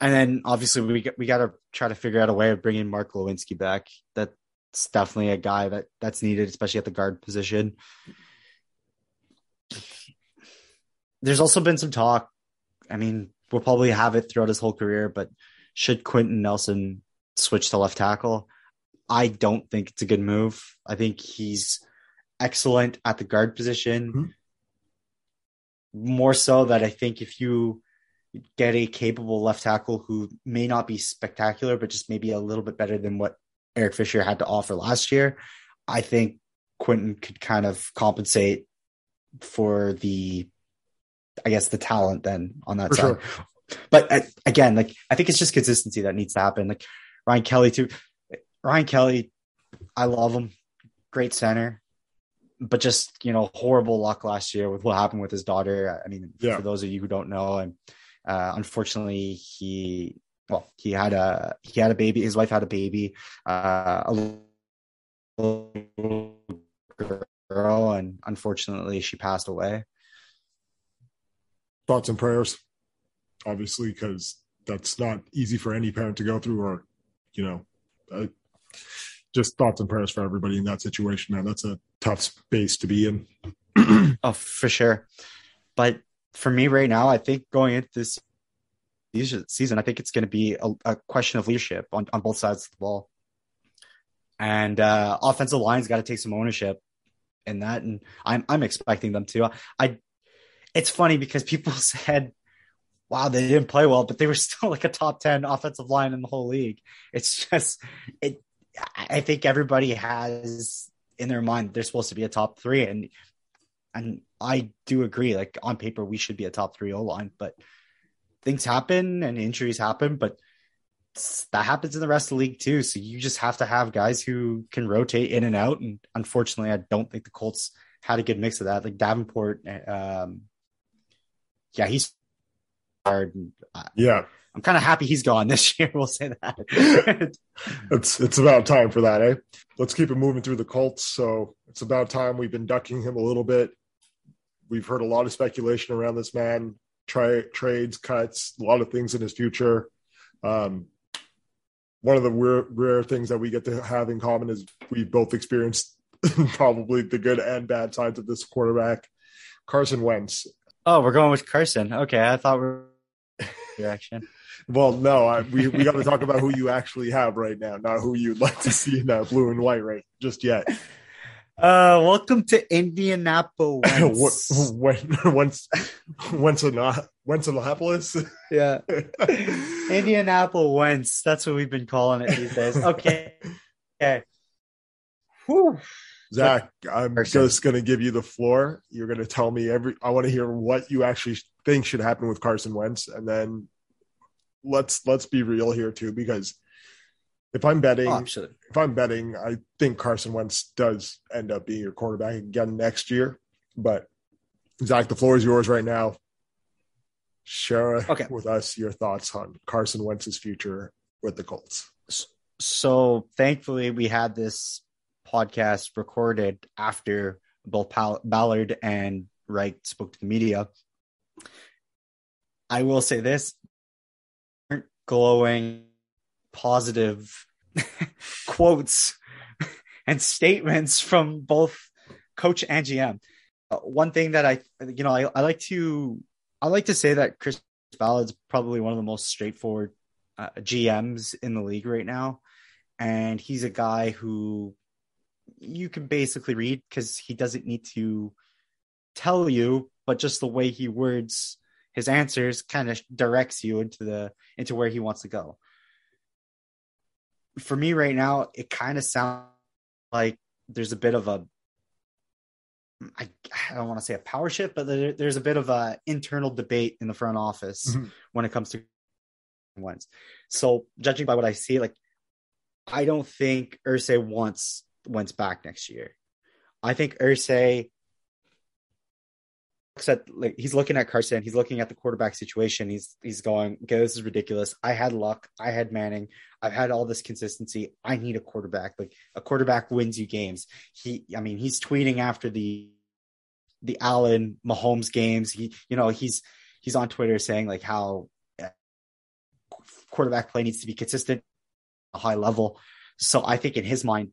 And then obviously we got, we got to try to figure out a way of bringing Mark Glowinski back. That's definitely a guy that that's needed, especially at the guard position. There's also been some talk. I mean, we'll probably have it throughout his whole career, but should Quenton Nelson switch to left tackle? I don't think it's a good move. I think he's excellent at the guard position. Mhm. More so that I think if you get a capable left tackle who may not be spectacular, but just maybe a little bit better than what Eric Fisher had to offer last year, I think Quenton could kind of compensate for the, I guess the talent then on that For side. sure. But uh, again, like I think it's just consistency that needs to happen. Like Ryan Kelly too. Ryan Kelly, I love him, great center, but just you know horrible luck last year with what happened with his daughter. I mean, Yeah. for those of you who don't know, and uh, unfortunately he well he had a he had a baby. His wife had a baby, uh, a little girl, and unfortunately she passed away. Thoughts and prayers, obviously, because that's not easy for any parent to go through, or you know, uh, just thoughts and prayers for everybody in that situation. Man, that's a tough space to be in. Oh, for sure. But for me right now, I think going into this season, I think it's going to be a, a question of leadership on, on both sides of the ball. And uh, offensive line's got to take some ownership in that, and I'm I'm expecting them to. I, it's funny because people said, "Wow, they didn't play well," but they were still like a top ten offensive line in the whole league. It's just it. I I think everybody has in their mind they're supposed to be a top three, and and I do agree. Like on paper, we should be a top three O line, but things happen and injuries happen. But that happens in the rest of the league too. So you just have to have guys who can rotate in and out. And unfortunately, I don't think the Colts had a good mix of that. Like Davenport, um, yeah, he's hard. And Yeah, I'm kind of happy he's gone this year. We'll say that. it's it's about time for that, eh? Let's keep it moving through the Colts. So it's about time we've been ducking him a little bit. We've heard a lot of speculation around this man, try trades, cuts, a lot of things in his future. Um, one of the rare, rare things that we get to have in common is we both experienced probably the good and bad sides of this quarterback, Carson Wentz. oh, we're going with Carson. Okay, I thought we were direction. Well, no, I, we we got to talk about who you actually have right now, not who you'd like to see in that blue and white right just yet. Uh, welcome to Indianapolis. when once once a once Annapolis. yeah, Indianapolis. That's what we've been calling it these days. Okay, okay. Whew. Zach, I'm Person. just gonna give you the floor. You're gonna tell me every. I want to hear what you actually think should happen with Carson Wentz, and then let's let's be real here too, because if I'm betting, Oh, if I'm betting, I think Carson Wentz does end up being your quarterback again next year. But Zach, the floor is yours right now. Share Okay. with us your thoughts on Carson Wentz's future with the Colts. So thankfully, we had this podcast recorded after both Pal- Ballard and Reich spoke to the media. I will say this: aren't glowing, positive quotes and statements from both coach and GM. Uh, one thing that I, you know, I, I like to, I like to say that Chris Ballard's probably one of the most straightforward uh, GMs in the league right now, and he's a guy who you can basically read because he doesn't need to tell you, but just the way he words his answers kind of directs you into the into where he wants to go. For me right now, it kind of sounds like there's a bit of a I, I don't want to say a power shift, but there, there's a bit of a internal debate in the front office Mhm. when it comes to Wentz. So judging by what I see, like I don't think Irsay wants Wentz back next year. I think Irsay looks at like he's looking at Carson, he's looking at the quarterback situation. He's he's going, okay, this is ridiculous. I had luck, I had Manning, I've had all this consistency. I need a quarterback. Like a quarterback wins you games. He, I mean, he's tweeting after the the Allen Mahomes games. He, you know, he's he's on Twitter saying like how uh, quarterback play needs to be consistent, a high level. So I think in his mind,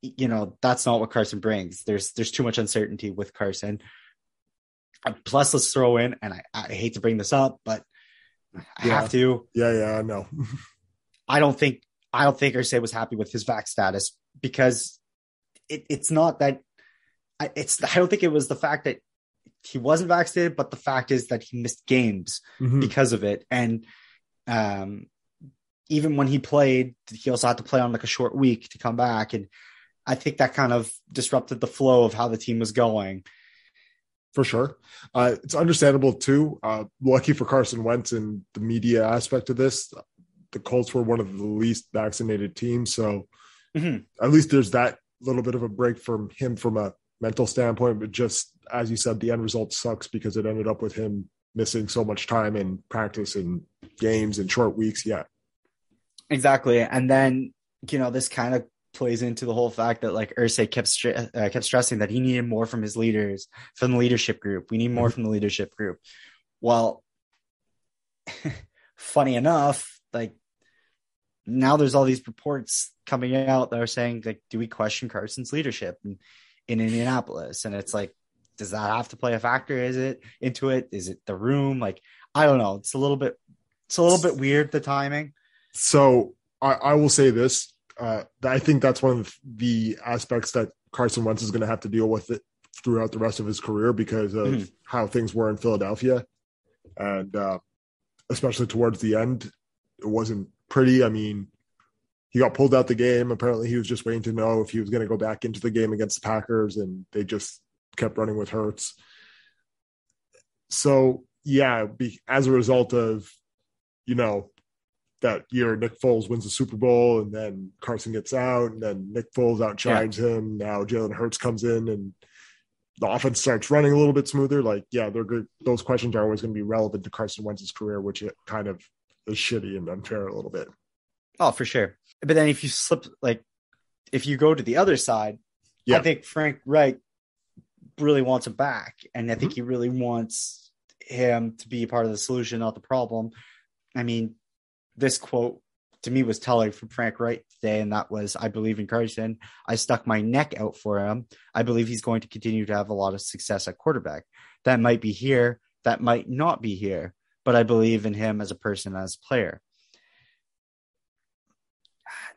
you know, that's not what Carson brings. There's there's too much uncertainty with Carson. Plus, let's throw in, and I, I hate to bring this up, but I Yeah. have to. Yeah, yeah, I know. I don't think I don't think Irsay was happy with his vac status because it, it's not that I, it's I don't think it was the fact that he wasn't vaccinated, but the fact is that he missed games Mhm. because of it. And um, even when he played, he also had to play on like a short week to come back, and I think that kind of disrupted the flow of how the team was going. For sure. Uh, it's understandable too. Uh, lucky for Carson Wentz and the media aspect of this, the Colts were one of the least vaccinated teams, so mm-hmm. at least there's that little bit of a break from him from a mental standpoint. But just as you said, the end result sucks because it ended up with him missing so much time in practice and games and short weeks. Yeah, exactly. And then you know this kind of plays into the whole fact that like Irsay kept uh, kept stressing that he needed more from his leaders, from the leadership group. We need more mm-hmm. from the leadership group. Well, funny enough, like now there's all these reports coming out that are saying like, do we question Carson's leadership in, in Indianapolis? And it's like, does that have to play a factor? Is it into it? Is it the room? Like, I don't know. It's a little bit, it's a little bit weird the timing. So I, I will say this uh, I think that's one of the aspects that Carson Wentz is going to have to deal with it throughout the rest of his career because of mm-hmm. how things were in Philadelphia, and uh, especially towards the end, it wasn't pretty. I mean, he got pulled out the game. Apparently, he was just waiting to know if he was going to go back into the game against the Packers, and they just kept running with Hurts. So, yeah, be, as a result of, you know, that year Nick Foles wins the Super Bowl and then Carson gets out and then Nick Foles outshines yeah. him. Now Jalen Hurts comes in and the offense starts running a little bit smoother. Like, yeah, they're good. Those questions are always going to be relevant to Carson Wentz's career, which it kind of is shitty and unfair a little bit. Oh, for sure. But then if you slip, like, if you go to the other side, yeah. I think Frank Reich really wants him back. And I think mm-hmm. he really wants him to be part of the solution, not the problem. I mean, this quote to me was telling from Frank Reich today, and that was, I believe in Carson. I stuck my neck out for him. I believe he's going to continue to have a lot of success at quarterback. That might be here, that might not be here, but I believe in him as a person, as a player.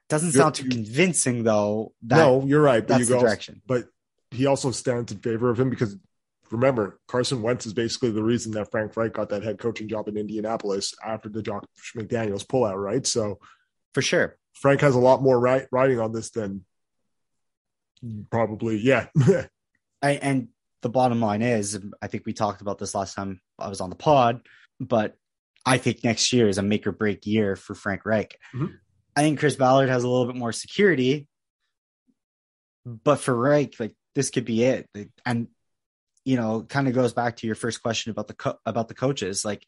Doesn't sound too convincing though. no, you're right. But that's you the direction. But he also stands in favor of him because remember, Carson Wentz is basically the reason that Frank Reich got that head coaching job in Indianapolis after the Josh McDaniels pullout, right? So, for sure, Frank has a lot more right, writing on this than probably, yeah. I, and the bottom line is, I think we talked about this last time I was on the pod, but I think next year is a make or break year for Frank Reich. Mm-hmm. I think Chris Ballard has a little bit more security, but for Reich, like this could be it. And you know, kind of goes back to your first question about the co- about the coaches. Like,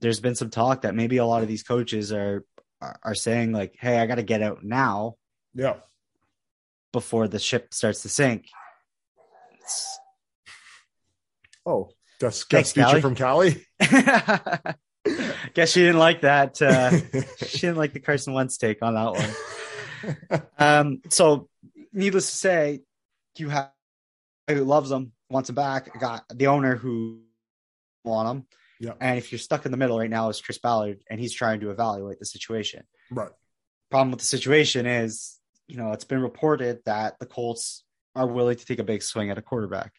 there's been some talk that maybe a lot of these coaches are are saying like, "Hey, I got to get out now." Yeah. Before the ship starts to sink. Oh, that's guest feature from Cali. Guess she didn't like that. Uh, she didn't like the Carson Wentz take on that one. um, so, needless to say, you have who loves them wants him back. I got the owner who want him. Yeah. And if you're stuck in the middle right now is Chris Ballard and he's trying to evaluate the situation. Right. Problem with the situation is, you know, it's been reported that the Colts are willing to take a big swing at a quarterback.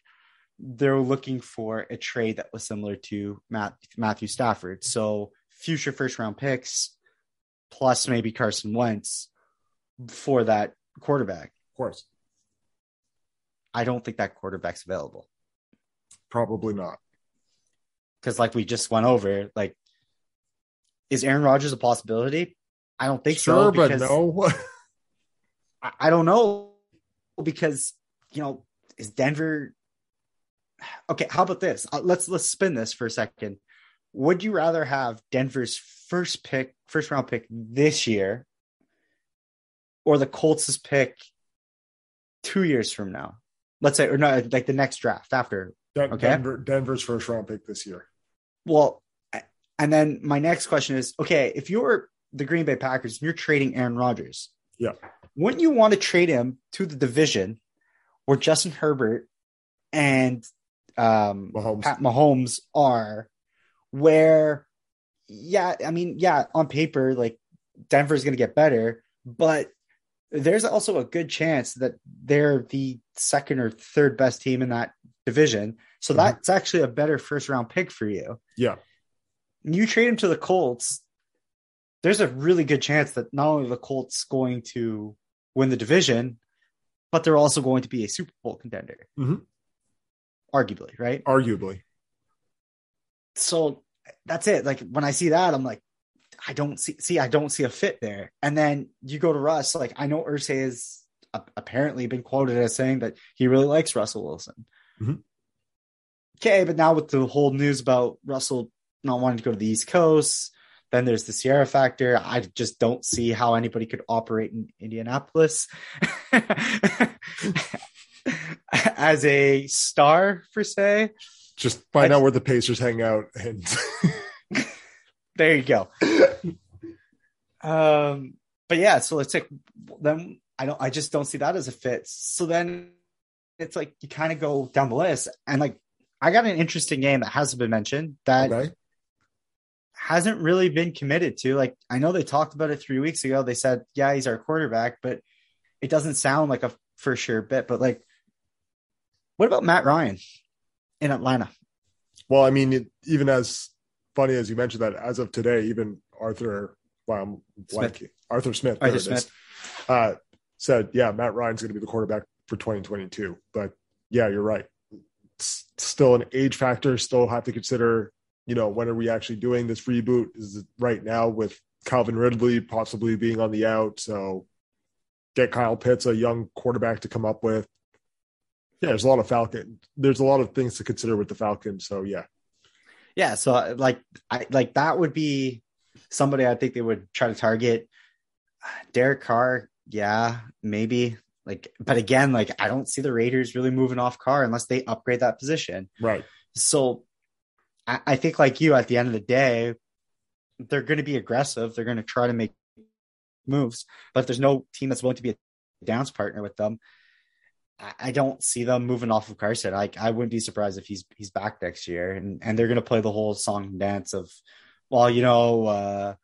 They're looking for a trade that was similar to Matt, Matthew Stafford. So future first round picks plus maybe Carson Wentz for that quarterback. Of course. I don't think that quarterback's available. Probably not. Because, like we just went over, like, is Aaron Rodgers a possibility? I don't think sure, so. but no. I, I don't know because you know is Denver. Okay, how about this? Uh, let's let's spin this for a second. Would you rather have Denver's first pick, first round pick this year, or the Colts' pick two years from now? Let's say, or no, like the next draft after. Den- okay. Denver, Denver's first round pick this year. Well, and then my next question is okay, if you're the Green Bay Packers and you're trading Aaron Rodgers, yeah, wouldn't you want to trade him to the division where Justin Herbert and um, Mahomes. Pat Mahomes are, where, yeah, I mean, yeah, on paper, like Denver's going to get better, but there's also a good chance that they're the second or third best team in that division. So mm-hmm. that's actually a better first round pick for you. Yeah. You trade him to the Colts, there's a really good chance that not only the Colts going to win the division, but they're also going to be a Super Bowl contender. Mm-hmm. arguably, right? Arguably. So that's it. Like when I see that, I'm like, I don't see see I don't see a fit there. And then you go to Russ, like I know Irsay has apparently been quoted as saying that he really likes Russell Wilson. Mm-hmm. Okay, but now with the whole news about Russell not wanting to go to the East Coast, then there's the Ciara factor. I just don't see how anybody could operate in Indianapolis as a star per se. Just find I, out where the Pacers hang out and there you go. um, but yeah, so let's take then. I don't. I just don't see that as a fit. So then it's like you kind of go down the list, and like I got an interesting game that hasn't been mentioned that okay. hasn't really been committed to. Like I know they talked about it three weeks ago. They said, "Yeah, he's our quarterback," but it doesn't sound like a for sure bit. But like, what about Matt Ryan in Atlanta? Well, I mean, it, even as funny as you mentioned that, as of today, even Arthur, well, Smith. Arthur Smith, Arthur Smith. Uh, said, "Yeah, Matt Ryan's going to be the quarterback for 2022." But yeah, you're right still an age factor. Still have to consider, you know, when are we actually doing this reboot? Is it right now with Calvin Ridley possibly being on the out? So get Kyle Pitts, a young quarterback to come up with. Yeah, there's a lot of Falcon. There's a lot of things to consider with the Falcon. So yeah, yeah. So like, I like that would be somebody I think they would try to target. Derek Carr, yeah, maybe like, but again, like I don't see the Raiders really moving off Carr unless they upgrade that position. Right. So I, I think like you at the end of the day, they're going to be aggressive. They're going to try to make moves, but if there's no team that's willing to be a dance partner with them, I, I don't see them moving off of Carson. I I wouldn't be surprised if he's he's back next year, and and they're going to play the whole song and dance of, well, you know, uh,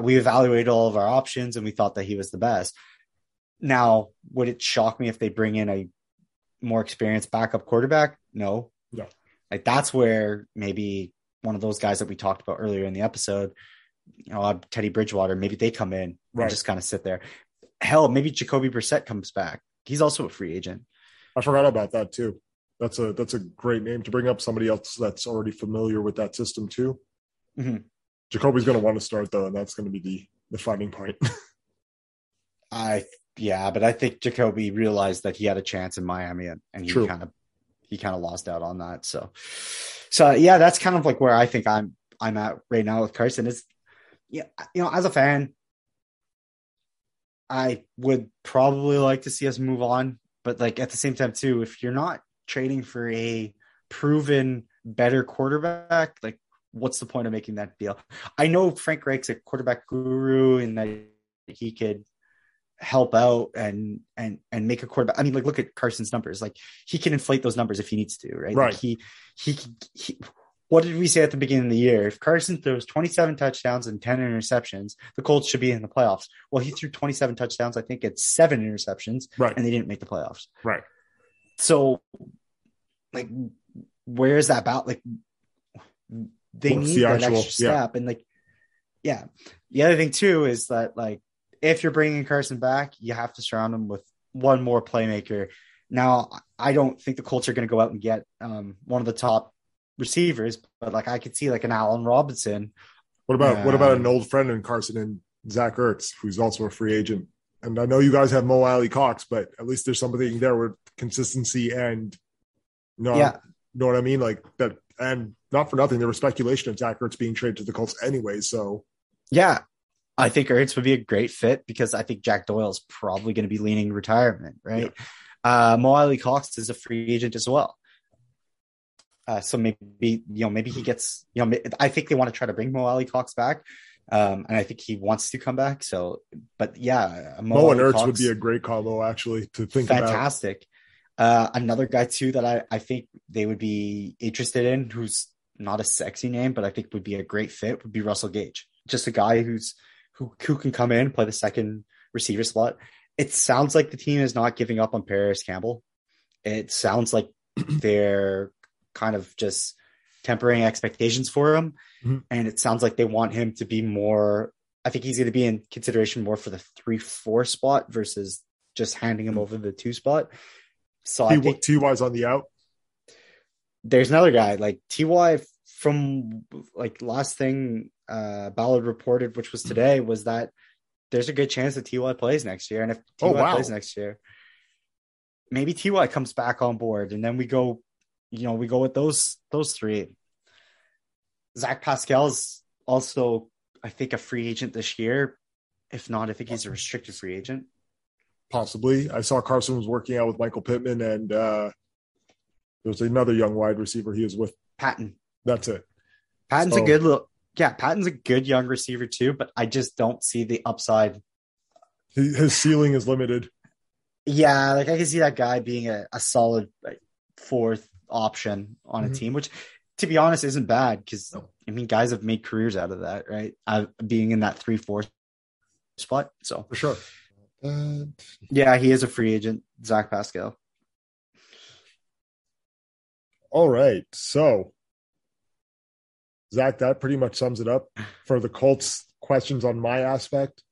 we evaluated all of our options and we thought that he was the best. Now, would it shock me if they bring in a more experienced backup quarterback? No. No. Like that's where maybe one of those guys that we talked about earlier in the episode, you know, Teddy Bridgewater, maybe they come in right. and just kind of sit there. Hell, maybe Jacoby Brissett comes back. He's also a free agent. I forgot about that too. That's a that's a great name to bring up. Somebody else that's already familiar with that system too. Mm-hmm. Jacoby's going to want to start though, and that's going to be the the fighting point. I yeah, but I think Jacoby realized that he had a chance in Miami and, and he kind of he kind of lost out on that. So so yeah, that's kind of like where I think I'm I'm at right now with Carson. Is yeah, you know, as a fan, I would probably like to see us move on, but like at the same time too, if you're not trading for a proven better quarterback, like what's the point of making that deal? I know Frank Reich's a quarterback guru and that he could help out and and and make a quarterback. I mean, like look at Carson's numbers. Like he can inflate those numbers if he needs to, right? Right. Like, he, he he what did we say at the beginning of the year? If Carson throws 27 touchdowns and 10 interceptions, the Colts should be in the playoffs. Well, he threw 27 touchdowns. I think it's seven interceptions, right? And they didn't make the playoffs, right? So, like, where's that about? Like, they What's need the that actual, extra step, yeah. and like, yeah. The other thing too is that like if you're bringing Carson back, you have to surround him with one more playmaker. Now, I don't think the Colts are going to go out and get um, one of the top receivers, but like I could see like an Allen Robinson. What about uh, what about an old friend in Carson and Zach Ertz, who's also a free agent? And I know you guys have Mo Alie-Cox, but at least there's something there with consistency and you know, yeah. you know what I mean? Like that and not for nothing, there was speculation of Zach Ertz being traded to the Colts anyway. So yeah, I think Ertz would be a great fit because I think Jack Doyle is probably going to be leaning retirement, right? Yeah. Uh, Mo Alie-Cox is a free agent as well. Uh, so maybe you know maybe he gets you know I think they want to try to bring Mo Alie-Cox back, um, and I think he wants to come back. So, but yeah, Mo, Mo and Ertz would be a great combo actually to think about fantastic. Uh, another guy too that I I think they would be interested in, who's not a sexy name, but I think would be a great fit, would be Russell Gage. Just a guy who's who, who can come in play the second receiver slot. It sounds like the team is not giving up on Parris Campbell. It sounds like they're kind of just tempering expectations for him. Mm-hmm. And it sounds like they want him to be more, I think he's going to be in consideration more for the three, four spot versus just handing him over the two spot. So T- I think T Y's on the out. there's another guy like Ty from like last thing uh Ballard reported, which was today, was that there's a good chance that Ty plays next year, and if Ty Oh, wow. plays next year, maybe Ty comes back on board, and then we go, you know, we go with those those three. Zach Pascal's also, I think, a free agent this year. If not, I think he's a restricted free agent. Possibly. I saw Carson was working out with Michael Pittman, and uh, there was another young wide receiver he was with. Patmon. That's it. Patmon's So- a good little yeah, Patmon's a good young receiver too, but I just don't see the upside. His ceiling is limited. Yeah, like I can see that guy being a, a solid like, fourth option on a Mhm. team, which to be honest isn't bad because. I mean guys have made careers out of that, right? Uh, being in that three four spot. So For sure. And yeah, he is a free agent, Zach Pascal. all right. So, Zach, that pretty much sums it up for the Colts. Questions on my aspect.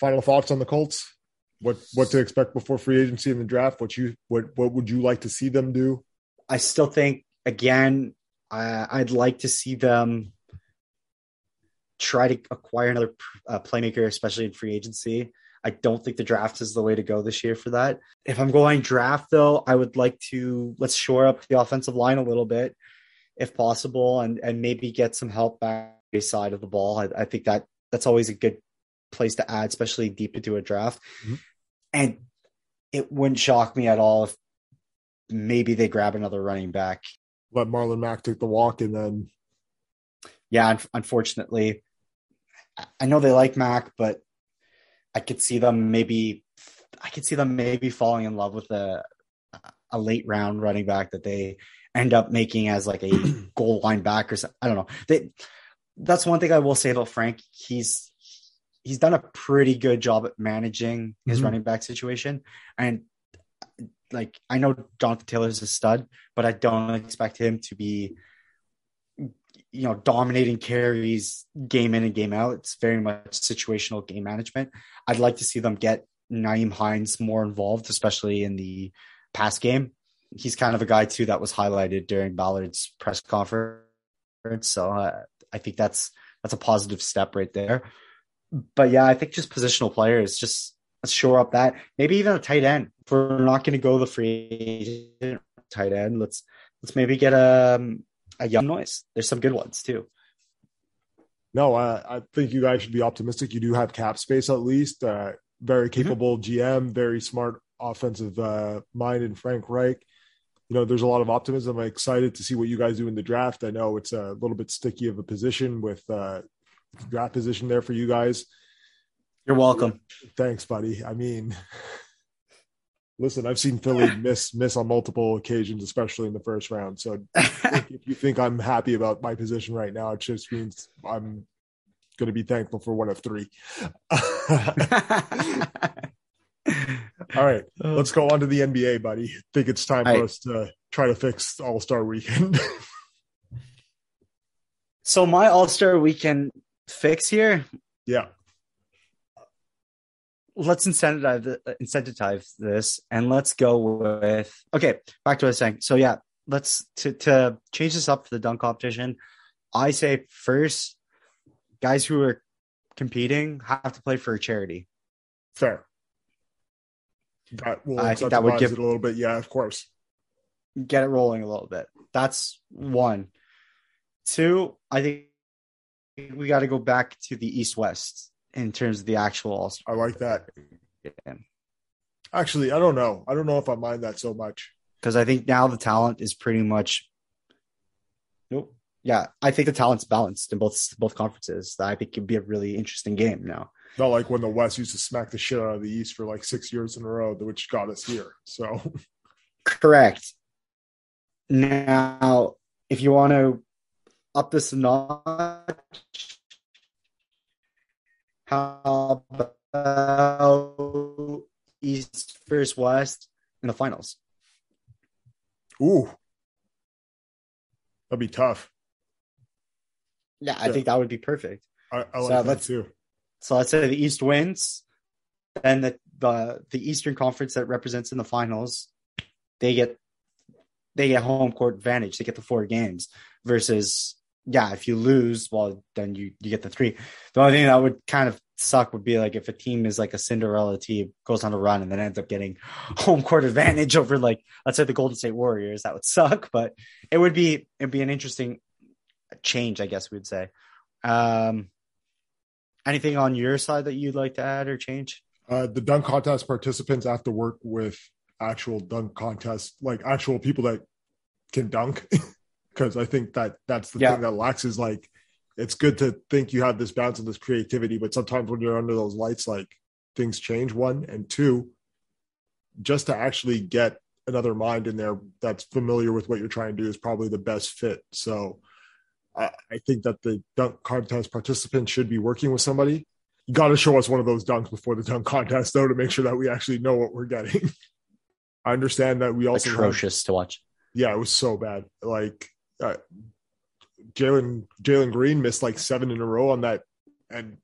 Final thoughts on the Colts? What what to expect before free agency and the draft? What you what what would you like to see them do? I still think again, I, I'd like to see them try to acquire another uh, playmaker, especially in free agency. I don't think the draft is the way to go this year for that. If I'm going draft though, I would like to let's shore up the offensive line a little bit, if possible, and and maybe get some help back side of the ball. I, I think that that's always a good place to add, especially deep into a draft. Mhm. And it wouldn't shock me at all if maybe they grab another running back. Let Marlon Mack take the walk, and then Yeah, un- unfortunately, I know they like Mack, but I could see them maybe. I could see them maybe falling in love with a a late round running back that they end up making as like a goal line back or something. I don't know. They, that's one thing I will say about Frank. He's he's done a pretty good job at managing his Mhm. running back situation, and like I know Jonathan Taylor's a stud, but I don't expect him to be you know dominating carries game in and game out. It's very much situational game management. I'd like to see them get Nyheim Hines more involved, especially in the pass game. He's kind of a guy too that was highlighted during Ballard's press conference. So uh, I think that's that's a positive step right there. But yeah, I think just positional players, just shore up that maybe even a tight end. If we're not going to go the free agent tight end, let's let's maybe get a a young noise. There's some good ones too. no, I, I think you guys should be optimistic. You do have cap space at least. Uh, very capable GM, very smart offensive uh, mind in Frank Reich. You know, there's a lot of optimism. I'm excited to see what you guys do in the draft. I know it's a little bit sticky of a position with uh, draft position there for you guys. You're welcome. Thanks, buddy. I mean, listen, I've seen Philly miss miss on multiple occasions, especially in the first round. So if you think I'm happy about my position right now, it just means I'm going to be thankful for one of three. All right, let's go on to the NBA, buddy. I think it's time for us to try to fix All Star Weekend. so my All Star Weekend fix here. yeah, Let's incentivize incentivize this, and let's go with okay. Back to what I was saying. So yeah, let's to to change this up for the dunk competition. I say first, guys who are competing have to play for a charity. fair. That will I think that would give- it a little bit. Yeah, of course. get it rolling a little bit. That's one. Two, I think we got to go back to the East West in terms of the actual All Star. I like that. game. Actually, I don't know. I don't know if I mind that so much. Because I think now the talent is pretty much. Nope. Yeah, I think the talent's balanced in both both conferences. I think it'd be a really interesting game now. Not like when the West used to smack the shit out of the East for like six years in a row, which got us here. So Correct. Now, if you want to up this notch, how about East versus West in the finals? Ooh. That'd be tough. Yeah, I Yeah. think that would be perfect. I, I like So that let's- too. So let's say the East wins, then the the the Eastern Conference that represents in the finals, they get they get home court advantage. They get the four games versus yeah, if you lose, well then you you get the three. The only thing that would kind of suck would be like if a team is like a Cinderella team goes on a run and then ends up getting home court advantage over like let's say the Golden State Warriors. That would suck, but it would be it'd be an interesting change, I guess we'd say. Um, anything on your side that you'd like to add or change? Uh, the dunk contest participants have to work with actual dunk contest, like actual people that can dunk. Because I think that that's the Yeah. thing that lacks is like, it's good to think you have this bounce and this creativity, but sometimes when you're under those lights, like things change. One and two, just to actually get another mind in there that's familiar with what you're trying to do is probably the best fit. So I, I think that the dunk contest participants should be working with somebody. You got to show us one of those dunks before the dunk contest, though, to make sure that we actually know what we're getting. I understand that we also have- Atrocious to watch. yeah, it was so bad. Like uh, Jalen Jalen Green missed like seven in a row on that, and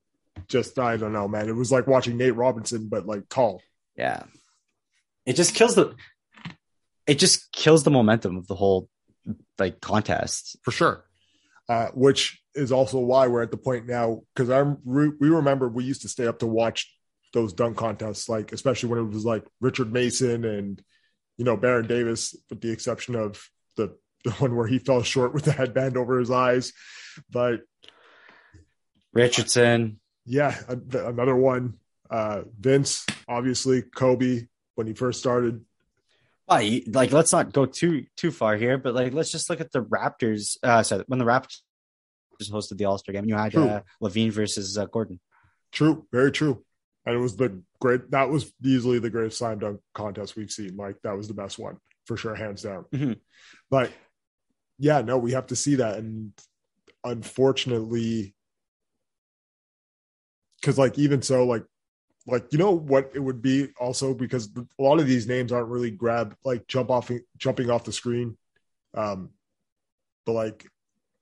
just I don't know, man. It was like watching Nate Robinson, but like tall. Yeah. It just kills the it just kills the momentum of the whole like contest. for sure. Uh, which is also why we're at the point now because I re- we remember we used to stay up to watch those dunk contests, like especially when it was like Richard Mason and you know Baron Davis, with the exception of the the one where he fell short with the headband over his eyes. But Richardson. yeah, another one. Uh, Vince, obviously, Kobe when he first started. Well, like let's not go too too far here, but like let's just look at the Raptors. Uh sorry, when the Raptors hosted the All-Star game, you had uh, LaVine versus uh, Gordon. True, very true. And it was the great. That was easily the greatest slam dunk contest we've seen. Like that was the best one for sure, hands down. Mhm. But yeah, no, we have to see that, and unfortunately, because like even so, like like you know what it would be also because a lot of these names aren't really grab like jump off jumping off the screen. Um, but like,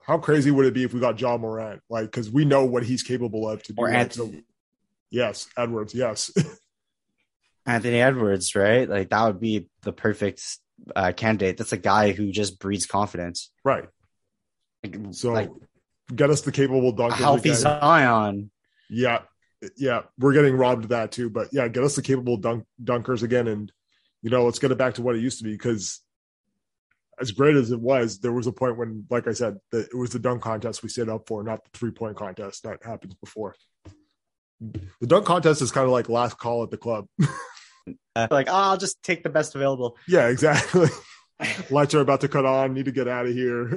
how crazy would it be if we got Ja Morant? Like, because we know what he's capable of to do. Or so- Yes, Edwards. Yes, Anthony Edwards, right? Like that would be the perfect uh, candidate. That's a guy who just breeds confidence. right. Like, So like get us the capable dunkers. healthy. Zion. Yeah, yeah, we're getting robbed of that too. But yeah, get us the capable dunk dunkers again, and you know, let's get it back to what it used to be. Because as great as it was, there was a point when, like I said, that it was the dunk contest we stayed up for, not the three point contest that happens before. The dunk contest is kind of like last call at the club. Uh, like, oh, I'll just take the best available. yeah, exactly. Lights are about to cut on. Need to get out of here.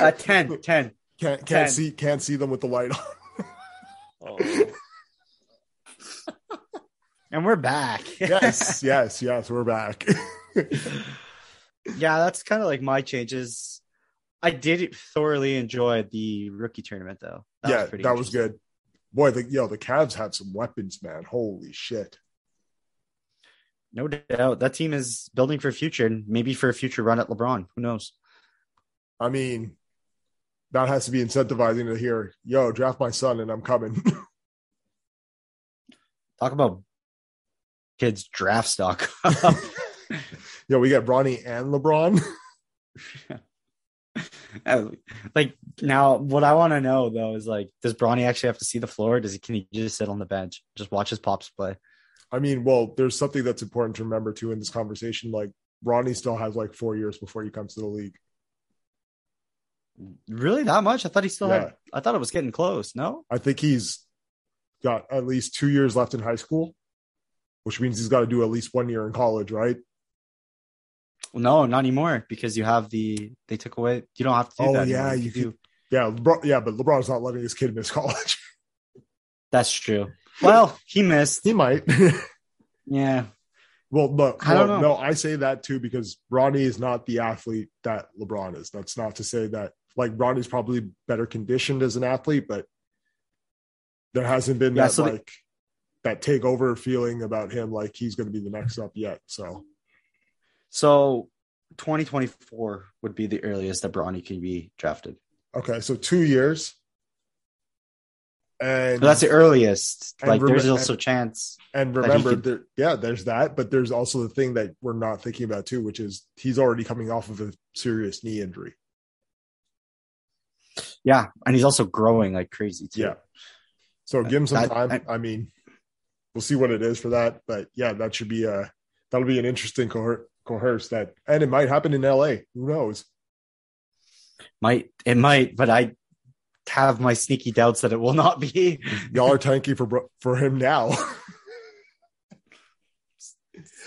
Uh, 10, 10. can't can't see can't see them with the light on. And we're back. yes, yes, yes. We're back. yeah, that's kind of like my changes. I did thoroughly enjoy the rookie tournament, though. yeah, pretty that was good. Boy, the yo, the Cavs had some weapons, man. Holy shit. No doubt. That team is building for a future and maybe for a future run at LeBron. Who knows? I mean, that has to be incentivizing to hear, yo, draft my son and I'm coming. Talk about kids draft stock. yo, we got Bronny and LeBron. Oh, like now, what I want to know though is like, does Bronny actually have to see the floor? Does he can he just sit on the bench, just watch his pops play? I mean, well, there's something that's important to remember too in this conversation. Like Bronny still has like four years before he comes to the league. Really, that much? I thought he still Yeah. had. I thought it was getting close. No, I think he's got at least two years left in high school, which means he's got to do at least one year in college, right? No, not anymore because you have the. They took away. You don't have to do Oh, that. yeah, anymore. you do. Yeah, LeBron, yeah, but LeBron's not letting his kid miss college. That's true. Well, he missed. he might. Yeah, well, no, I don't well, know. no, I say that too because Bronny is not the athlete that LeBron is. That's not to say that like Bronny's probably better conditioned as an athlete, but there hasn't been Yeah, that so like that takeover feeling about him like he's going to be the next up yet. So So 2024 would be the earliest that Bronny can be drafted. okay, so two years. And But that's the earliest. And Like, there's also a chance. and remember could- there, yeah, there's that, but there's also the thing that we're not thinking about too, which is he's already coming off of a serious knee injury. Yeah, and he's also growing like crazy too. Yeah. So give him some That- time. I- I, mean, we'll see what it is for that. But yeah, that should be a that'll be an interesting coher- coerce that and it might happen in LA. Who knows? Might it might, but I have my sneaky doubts that it will not be. Y'all are tanky for for him now.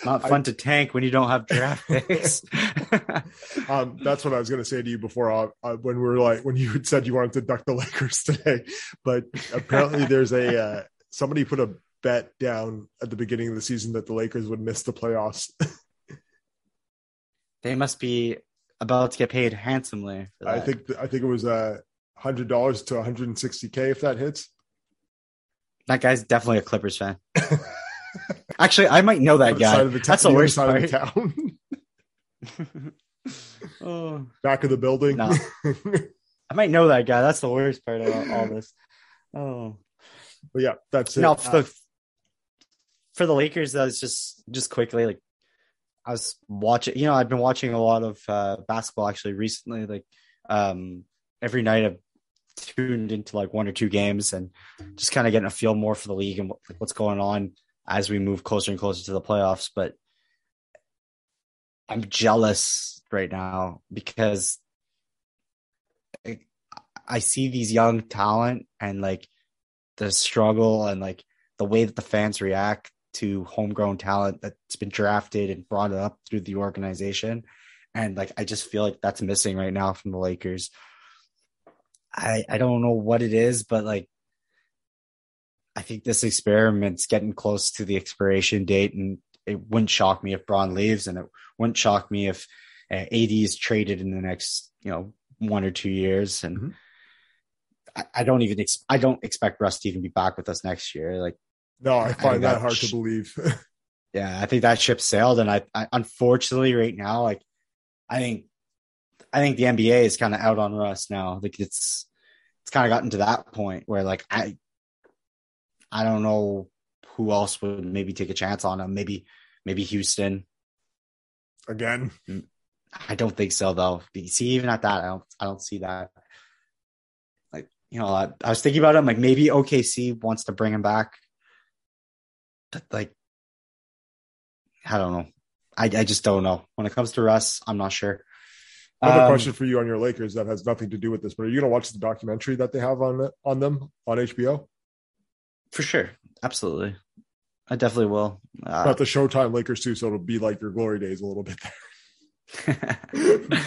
Not I- fun to tank when you don't have draft picks. um, that's what I was going to say to you before uh, uh, when we were like when you had said you wanted to duck the Lakers today, but apparently there's a uh, somebody put a bet down at the beginning of the season that the Lakers would miss the playoffs. They must be about to get paid handsomely. For I think I think it was uh, hundred dollars to 160k if that hits. that guy's definitely a Clippers fan. Actually, I might know that guy. the ta- That's the worst side part. of the town, oh, back of the building. No. I might know that guy. That's the worst part of all this. Oh. but yeah, that's it. No, Uh, for the for the Lakers, that's just just quickly like I was watching. You know, I've been watching a lot of uh, basketball actually recently. Like um, every night, I've tuned into like one or two games and just kind of getting a feel more for the league and what, what's going on as we move closer and closer to the playoffs. But I'm jealous right now because I, I see these young talent and like the struggle and like the way that the fans react to homegrown talent that's been drafted and brought up through the organization. And like I just feel like that's missing right now from the Lakers. I I don't know what it is, but like I think this experiment's getting close to the expiration date, and it wouldn't shock me if Bron leaves, and it wouldn't shock me if uh, AD is traded in the next you know one or two years, and Mhm. I, I don't even ex- I don't expect Russ to even be back with us next year. Like no, I I find that hard sh- to believe. yeah, I think that ship sailed, and I, I unfortunately right now, like I think I think the NBA is kind of out on Russ now. Like it's it's kind of gotten to that point where like I I don't know who else would maybe take a chance on him. Maybe maybe Houston. Again, mm, I don't think so though. You see, even at that, I don't I don't see that. Like you know, I, I was thinking about him. Like maybe OKC wants to bring him back. Like, I don't know. I I just don't know. When it comes to Russ, I'm not sure. another Um, question for you on your Lakers that has nothing to do with this, but are you going to watch the documentary that they have on on them on HBO? for sure, absolutely. I definitely will. Uh, Not the Showtime Lakers too, so it'll be like your glory days a little bit there.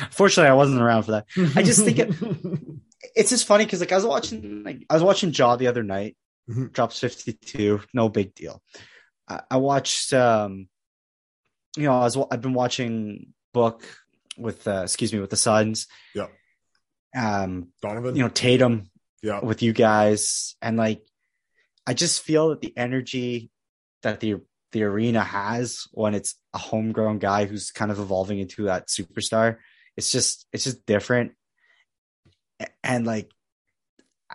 Fortunately, I wasn't around for that. I just think it- It's just funny because like I was watching like I was watching Ja the other night. Mhm. Drops 52, no big deal. I, I watched um you know, I was I've been watching book with uh excuse me with the Suns. Yeah. Um, Donovan. you know, Tatum yeah, with you guys and like I just feel that the energy that the the arena has when it's a homegrown guy who's kind of evolving into that superstar it's just it's just different and like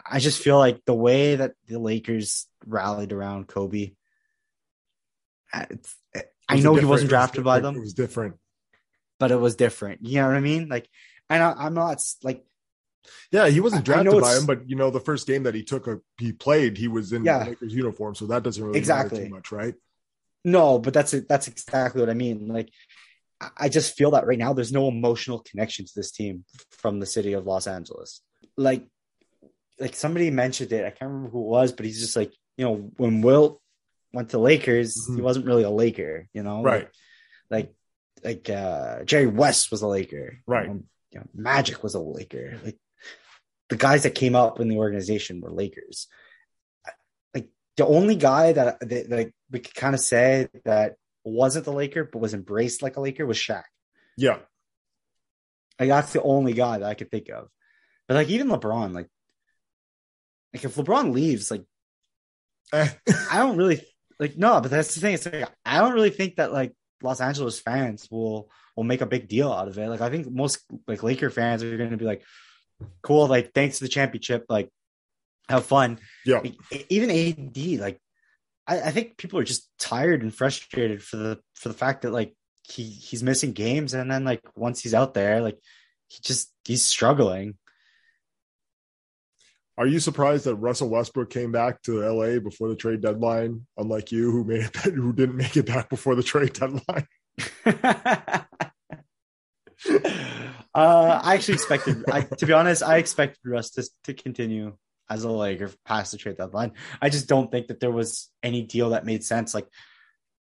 I just feel like the way that the Lakers rallied around Kobe I know he wasn't it was drafted by them It was different. but it was different you know what I mean like and I, I'm not like Yeah, he wasn't I- I know drafted by him, but you know, the first game that he took, a, he played. He was in Yeah. the Lakers uniform, so that doesn't really Exactly. matter too much, right? No, but that's it. that's exactly what I mean. Like, I- I just feel that right now there's no emotional connection to this team from the city of Los Angeles. Like, like somebody mentioned it. I can't remember who it was, but he's just like, you know, when Wilt went to Lakers, he Mhm. wasn't really a Laker. You know, Right. Like, like, like uh, Jerry West was a Laker. Right. Um, you know, Magic was a Laker. Like, the guys that came up in the organization were Lakers. Like the only guy that that like we could kind of say that wasn't the Laker but was embraced like a Laker was Shaq. Yeah, Like that's the only guy that I could think of. But like even LeBron, like like if LeBron leaves, like Eh. I don't really like no, but that's the thing. It's like I don't really think that like Los Angeles fans will will make a big deal out of it. Like I think most like Laker fans are going to be like, cool, like thanks to the championship, like have fun. Yeah. Even AD, like I, I think people are just tired and frustrated for the for the fact that like he he's missing games and then like once he's out there, like he just he's struggling. Are you surprised that Russell Westbrook came back to LA before the trade deadline, unlike you, who made it, who didn't make it back before the trade deadline? uh, I actually expected, I, to be honest, I expected Russ to, to continue as a Laker past the trade deadline. I just don't think that there was any deal that made sense. Like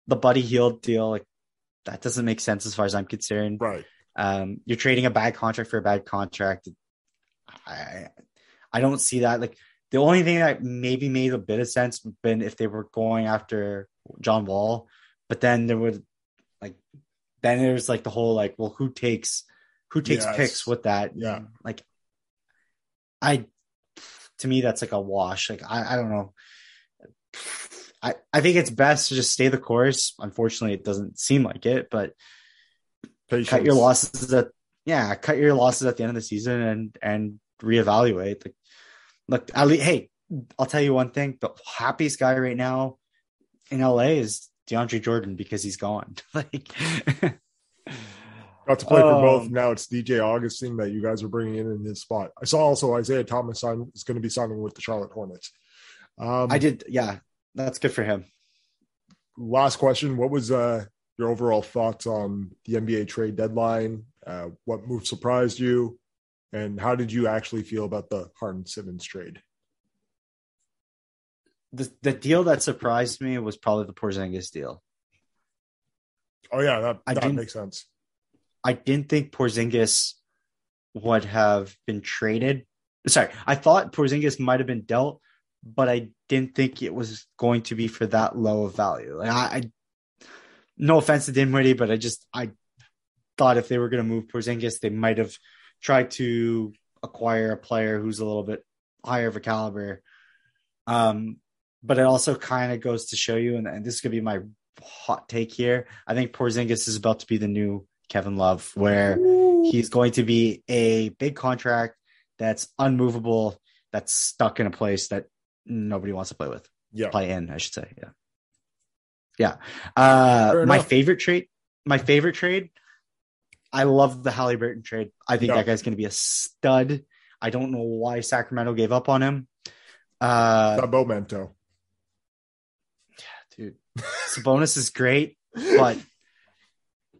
the Buddy Hield deal, like that doesn't make sense as far as I'm concerned. Right. Um, you're trading a bad contract for a bad contract. I I don't see that. Like the only thing that maybe made a bit of sense been if they were going after John Wall, but then there would like then there's like the whole like, well, who takes who takes Yes. picks with that? Yeah. Like I to me that's like a wash. Like I, I don't know. I, I think it's best to just stay the course. Unfortunately, it doesn't seem like it, but Patience. cut your losses at yeah, cut your losses at the end of the season and and reevaluate. Like, look, least, hey, I'll tell you one thing: the happiest guy right now in LA is DeAndre Jordan because he's gone. like, Got to play for both. Um, Now it's DJ Augustin that you guys are bringing in in his spot. I saw also Isaiah Thomas sign, is going to be signing with the Charlotte Hornets. Um, I did, yeah, that's good for him. last question what was uh, your overall thoughts on the nba trade deadline uh, what move surprised you and how did you actually feel about the harden simmons trade The the deal that surprised me was probably the Porzingis deal. oh yeah that, I that makes sense I didn't think Porzingis would have been traded. Sorry, I thought Porzingis might have been dealt, but I didn't think it was going to be for that low of value. Like I, I no offense to Dinwiddie, but I just I thought if they were going to move Porzingis, they might have tried to acquire a player who's a little bit higher of a caliber. Um, but it also kind of goes to show you, and, and this is going to be my hot take here. I think Porzingis is about to be the new Kevin Love, where he's going to be a big contract that's unmovable, that's stuck in a place that nobody wants to play with. yeah Play in, I should say. Yeah. Yeah. Uh my favorite trade, my favorite trade. I love the Halliburton trade. I think Yeah. that guy's gonna be a stud. I don't know why Sacramento gave up on him. Uh that momento dude. Sabonis is great, but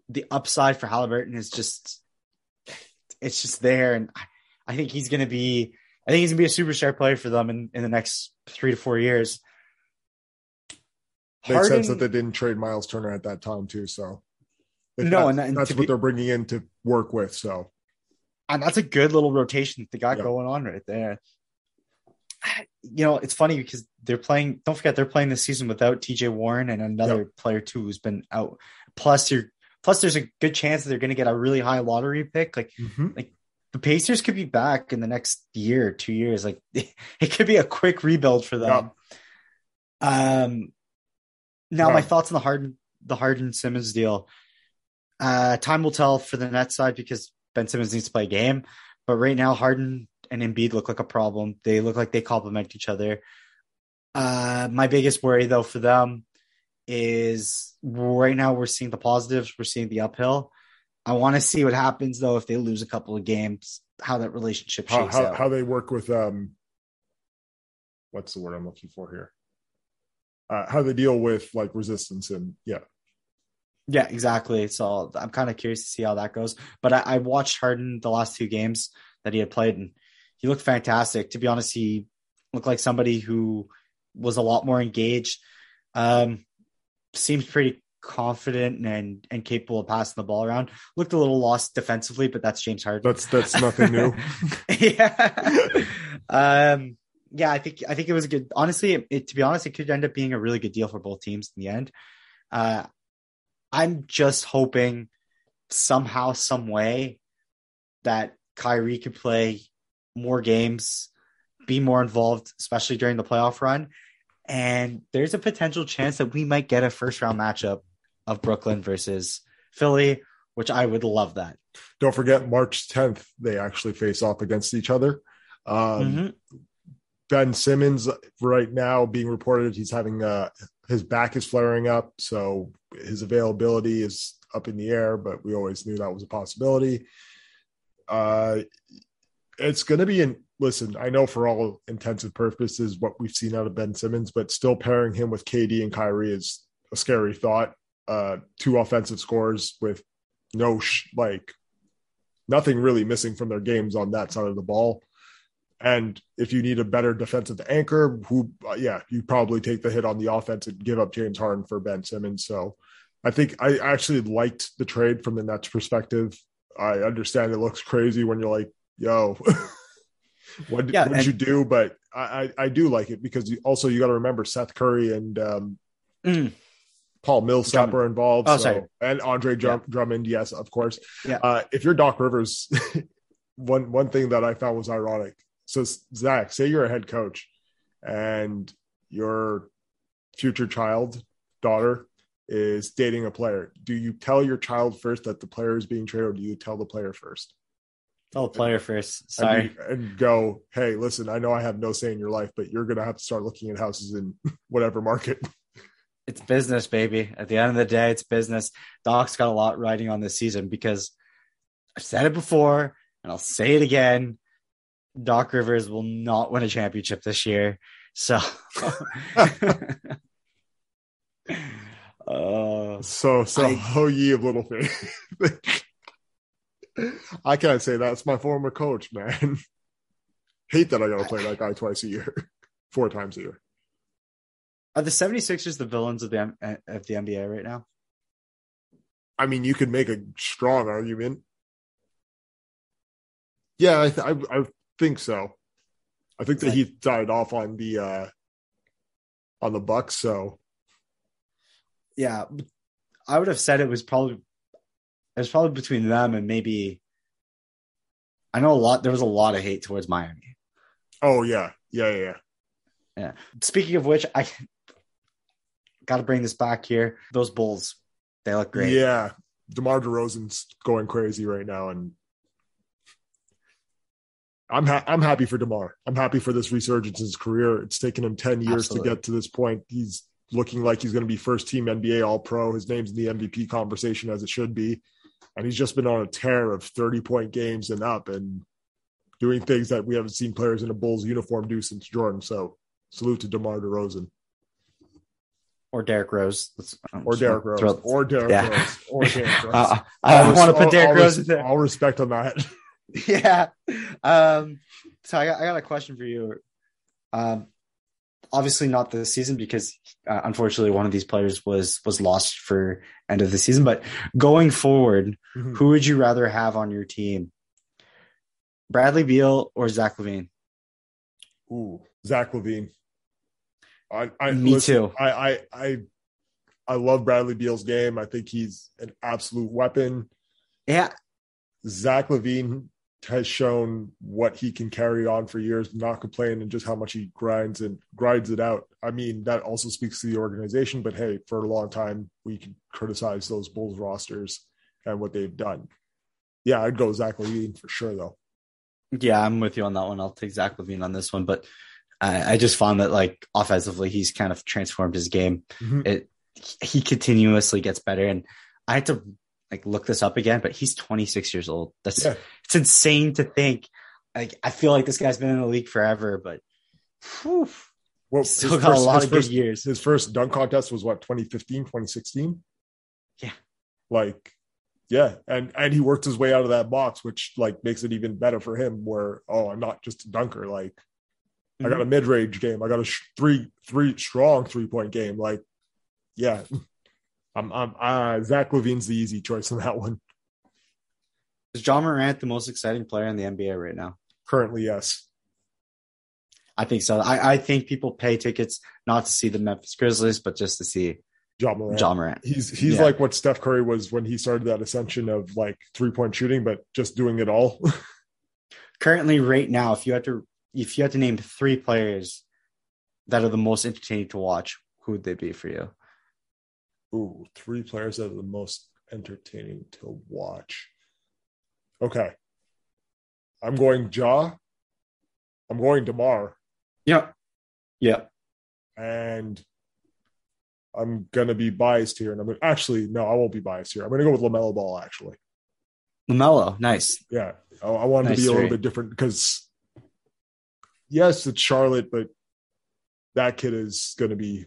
the upside for Halliburton is just it's just there, and I, I think he's gonna be I think he's gonna be a superstar player for them in, in the next three to four years. makes sense that they didn't trade Myles Turner at that time too so if No, that- and that- and that's what be- they're bringing in to work with so and that's a good little rotation that they got Yeah. going on right there. You know, it's funny because they're playing. Don't forget, they're playing this season without T.J. Warren and another player too who's been out. Plus, you're plus there's a good chance that they're going to get a really high lottery pick. Like like the Pacers could be back in the next year, two years. Like it could be a quick rebuild for them. Um, now my thoughts on the Harden, the Harden Simmons deal. Uh, time will tell for the net side because Ben Simmons needs to play a game. But right now, Harden and Embiid look like a problem. They look like they complement each other. Uh, my biggest worry though for them is right now we're seeing the positives, we're seeing the uphill. I want to see what happens though if they lose a couple of games, how that relationship how, shakes how, out. how they work with um what's the word i'm looking for here uh, how they deal with like resistance and yeah Yeah, exactly. So I'm kind of curious to see how that goes. But I, I watched Harden the last two games that he had played, and he looked fantastic. To be honest, he looked like somebody who was a lot more engaged. Um, seems pretty confident and and capable of passing the ball around. Looked a little lost defensively, but that's James Harden. that's that's nothing new yeah. um, yeah, I think I think it was a good. Honestly, it, it- to be honest, it could end up being a really good deal for both teams in the end. Uh, I'm just hoping somehow, some way, that Kyrie could play more games, be more involved, especially during the playoff run. And there's a potential chance that we might get a first round matchup of Brooklyn versus Philly, which I would love that. don't forget march 10th they actually face off against each other um Mhm. Ben Simmons right now being reported he's having uh his back is flaring up, so his availability is up in the air, but we always knew that was a possibility. Uh it's going to be in listen, I know for all intensive purposes what we've seen out of Ben Simmons, but still pairing him with KD and Kyrie is a scary thought. Uh two offensive scores with no sh- like nothing really missing from their games on that side of the ball. And if you need a better defensive anchor, who, uh, yeah, you probably take the hit on the offense and give up James Harden for Ben Simmons. So I think I actually liked the trade from the Nets perspective. I understand it looks crazy when you're like, yo, what, Yeah, what did you do? But I, I, I do like it because you, also you got to remember Seth Curry and um, Mm. Paul Millsap Drummond. are involved. Oh, so- sorry. and Andre Drum, Drummond, yes, of course. Yeah. Uh, if you're Doc Rivers, one one thing that I found was ironic. So Zach, say you're a head coach, and your future child, daughter, is dating a player. Do you tell your child first that the player is being traded, or do you tell the player first? Tell the player first. And Sorry. you- and go, hey, listen, I know I have no say in your life, but you're gonna have to start looking at houses in whatever market. It's business, baby. At the end of the day, it's business. Doc's got a lot riding on this season because I've said it before and I'll say it again. Doc Rivers will not win a championship this year. So, uh, So, so I- oh ye of little faith. I can't say that's my former coach, man. Hate that I gotta play that guy twice a year, four times a year. are the 76ers the villains of the M- of the NBA right now? I mean, you could make a strong argument. Yeah, I, th- I, I think so. I think that he died off on the uh on the Bucks. So Yeah, I would have said it was probably it was probably between them and maybe I know a lot there was a lot of hate towards Miami. oh yeah, yeah, yeah. Yeah. yeah. Speaking of which, I got to bring this back here. Those Bulls, they look great. Yeah, DeMar DeRozan's going crazy right now, and I'm ha- I'm happy for DeMar. I'm happy for this resurgence in his career. It's taken him ten years Absolutely. to get to this point. He's looking like he's going to be first team NBA All Pro. His name's in the MVP conversation as it should be, and he's just been on a tear of 30 point games and up, and doing things that we haven't seen players in a Bulls uniform do since Jordan. So salute to DeMar DeRozan Or Derrick Rose. Or just Derrick Rose throw- or Derrick Yeah. Rose or Derrick Rose. Uh, I want to put Derrick Rose in there. All respect on that. yeah. Um, so I got, I got a question for you. Um, obviously not this season because uh, unfortunately one of these players was was lost for end of the season. But going forward, Mhm. who would you rather have on your team, Bradley Beal or Zach LaVine? Ooh, Zach LaVine. I, I Me listen, too. I, I, I, I love Bradley Beal's game. I think he's an absolute weapon. Yeah, Zach Levine has shown what he can carry on for years, not complain, and just how much he grinds and grinds it out. I mean, that also speaks to the organization. But hey, for a long time, we can criticize those Bulls rosters and what they've done. Yeah, I'd go Zach LaVine for sure, though. yeah, I'm with you on that one. I'll take Zach LaVine on this one, but I, I just found that like offensively, he's kind of transformed his game. Mhm. It he continuously gets better, and I had to like look this up again, but he's 26 years old. That's Yeah. it's insane to think. Like I feel like this guy's been in the league forever, but whew, Well, still got first- a lot of first- good years. his first dunk contest was what 2015 2016 Yeah. like yeah and and he worked his way out of that box which like makes it even better for him where oh i'm not just a dunker like i Mm-hmm. got a mid-range game i got a sh- three three strong three point game like yeah i'm i'm uh zach LaVine's the easy choice on that one Is Ja Morant the most exciting player in the NBA right now? currently yes I think so. I, I think people pay tickets not to see the Memphis Grizzlies, but just to see Ja Morant. Ja Morant. He's he's Yeah. like what Steph Curry was when he started that ascension of like three point shooting, but just doing it all. Currently, right now, if you had to if you had to name three players that are the most entertaining to watch, who would they be for you? Ooh, three players that are the most entertaining to watch. Okay. I'm going Ja. I'm going Demar. Yeah. Yeah. And I'm gonna be biased here, and I'm gonna, actually no, I won't be biased here. I'm gonna go with Lamelo Ball. Actually, Lamelo, nice. yeah, I, I wanted Nice to be a little bit different because yes, it's Charlotte, but that kid is gonna be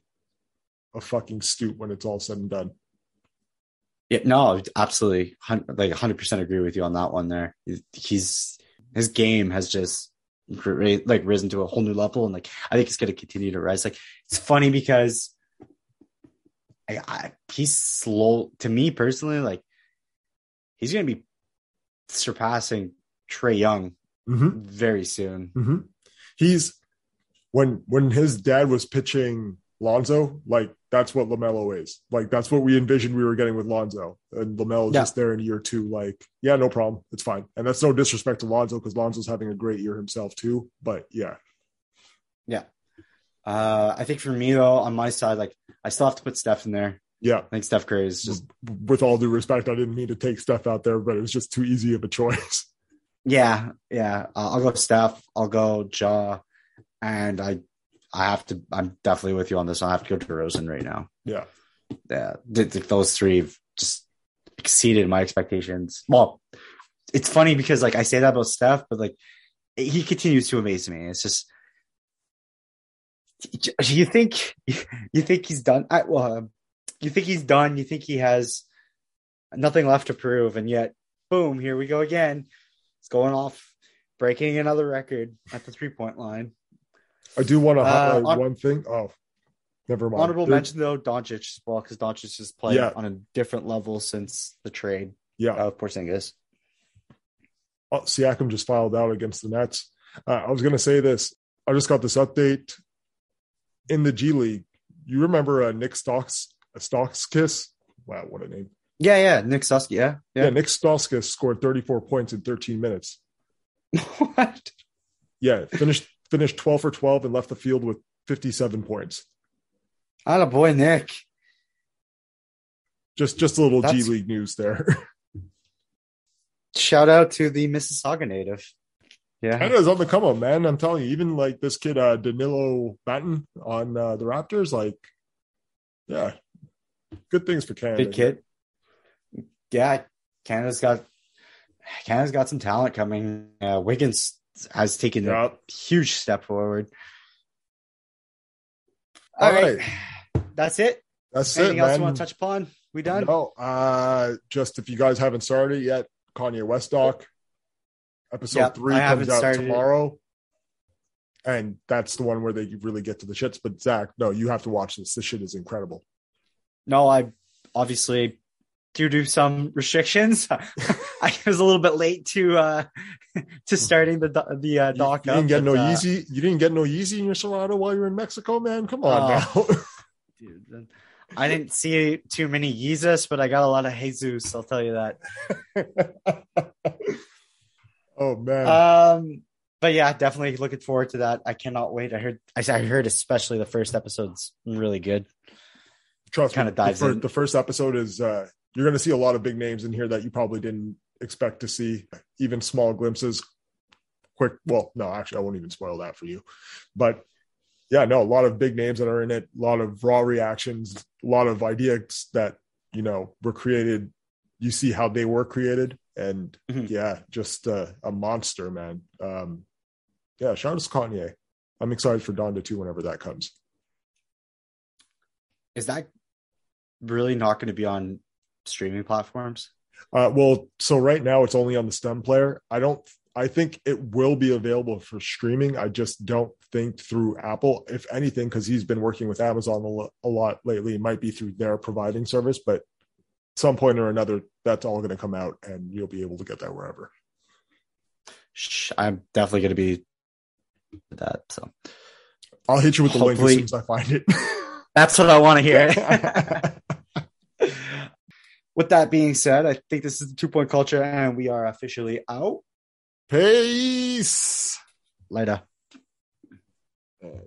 a fucking stoop when it's all said and done. Yeah, no, absolutely, like hundred percent agree with you on that one. There, he's his game has just like risen to a whole new level, and like I think it's going to continue to rise. Like it's funny because I, I he's slow to me personally. Like he's going to be surpassing Trae Young Mm-hmm. very soon. Mm-hmm. He's when when his dad was pitching Lonzo, like that's what Lamelo is. Like that's what we envisioned we were getting with Lonzo, and Lamelo Yeah. just there in year two. Like, yeah, no problem, it's fine. And that's no disrespect to Lonzo because Lonzo's having a great year himself too. But yeah, yeah, Uh, I think for me though, on my side, like I still have to put Steph in there. yeah. I think Steph Curry is just With all due respect, I didn't mean to take Steph out there, but it was just too easy of a choice. Yeah, yeah. Uh, I'll go Steph. I'll go Ja, and I, I have to. I'm definitely with you on this. I have to go to Rosen right now. Yeah, Yeah, th- th- those three just exceeded my expectations. Well, it's funny because like I say that about Steph, but like he continues to amaze me. It's just you think you think he's done. I, well, um, you think he's done. You think he has nothing left to prove, and yet, boom, here we go again. It's going off, breaking another record at the three point line. I do want to Uh, highlight on- one thing. Oh, never mind. Honorable mention though, Doncic as well, because Doncic has played Yeah. on a different level since the trade Yeah, of Porzingis. oh, Siakam just filed out against the Nets. Uh, I was going to say this. I just got this update in the G League. You remember uh, Nick Stocks, uh, Stauskas? Wow, what a name! Yeah, yeah, Nick Susky, yeah, Yeah, yeah. Nick Stauskas scored 34 points in 13 minutes. what? Yeah, finished finished 12 for 12 and left the field with 57 points. Not a boy, Nick. Just just a little G League news there. Shout out to the Mississauga native. Yeah, Canada's on the come up, man. I'm telling you, even like this kid uh, Dalano Banton on uh, the Raptors, like, yeah, good things for Canada. good kid. Yeah, Canada's got Canada's got some talent coming. Uh, Wiggins has taken Yeah. a huge step forward. All All right. that's it. That's Anything it, else man. you want to touch upon? We done? No, uh, just if you guys haven't started yet, Kanye West doc, episode Yep, three I comes out started it. tomorrow, and that's the one where they really get to the shits. But Zach, no, you have to watch this. This shit is incredible. No, I obviously due to some restrictions, I was a little bit late to uh to starting the the uh, You, doc. you didn't up, get no but, uh, Yeezy. You didn't get no Yeezy in your Serato while you were in Mexico, man. Come on Oh. dude. I didn't see too many Yeezus, but I got a lot of Jesus. I'll tell you that. oh man, Um, but yeah, definitely looking forward to that. I cannot wait. I heard, I I heard especially the first episode's really good. trust kinda me. dives the, fir- in. the first episode is uh, you're going to see a lot of big names in here that you probably didn't expect to see. Even small glimpses. Quick, well, no, actually, I won't even spoil that for you. But yeah, no, a lot of big names that are in it. A lot of raw reactions. A lot of ideas that you know were created. You see how they were created, and Mhm. yeah, just uh, a monster, man. Um, yeah, shout out to Kanye. I'm excited for Donda too whenever that comes. Is that really not going to be on streaming platforms? Uh, well, so right now it's only on the STEM player. I don't. I think it will be available for streaming. I just don't think through Apple. If anything, because he's been working with Amazon a, lo- a lot lately, it might be through their providing service. But some point or another, that's all going to come out, and you'll be able to get that wherever. I'm definitely going to be that. So I'll hit you with the link as soon as I find it. that's what I want to hear. With that being said, I think this is the two point culture, and we are officially out. Peace. Later. Uh,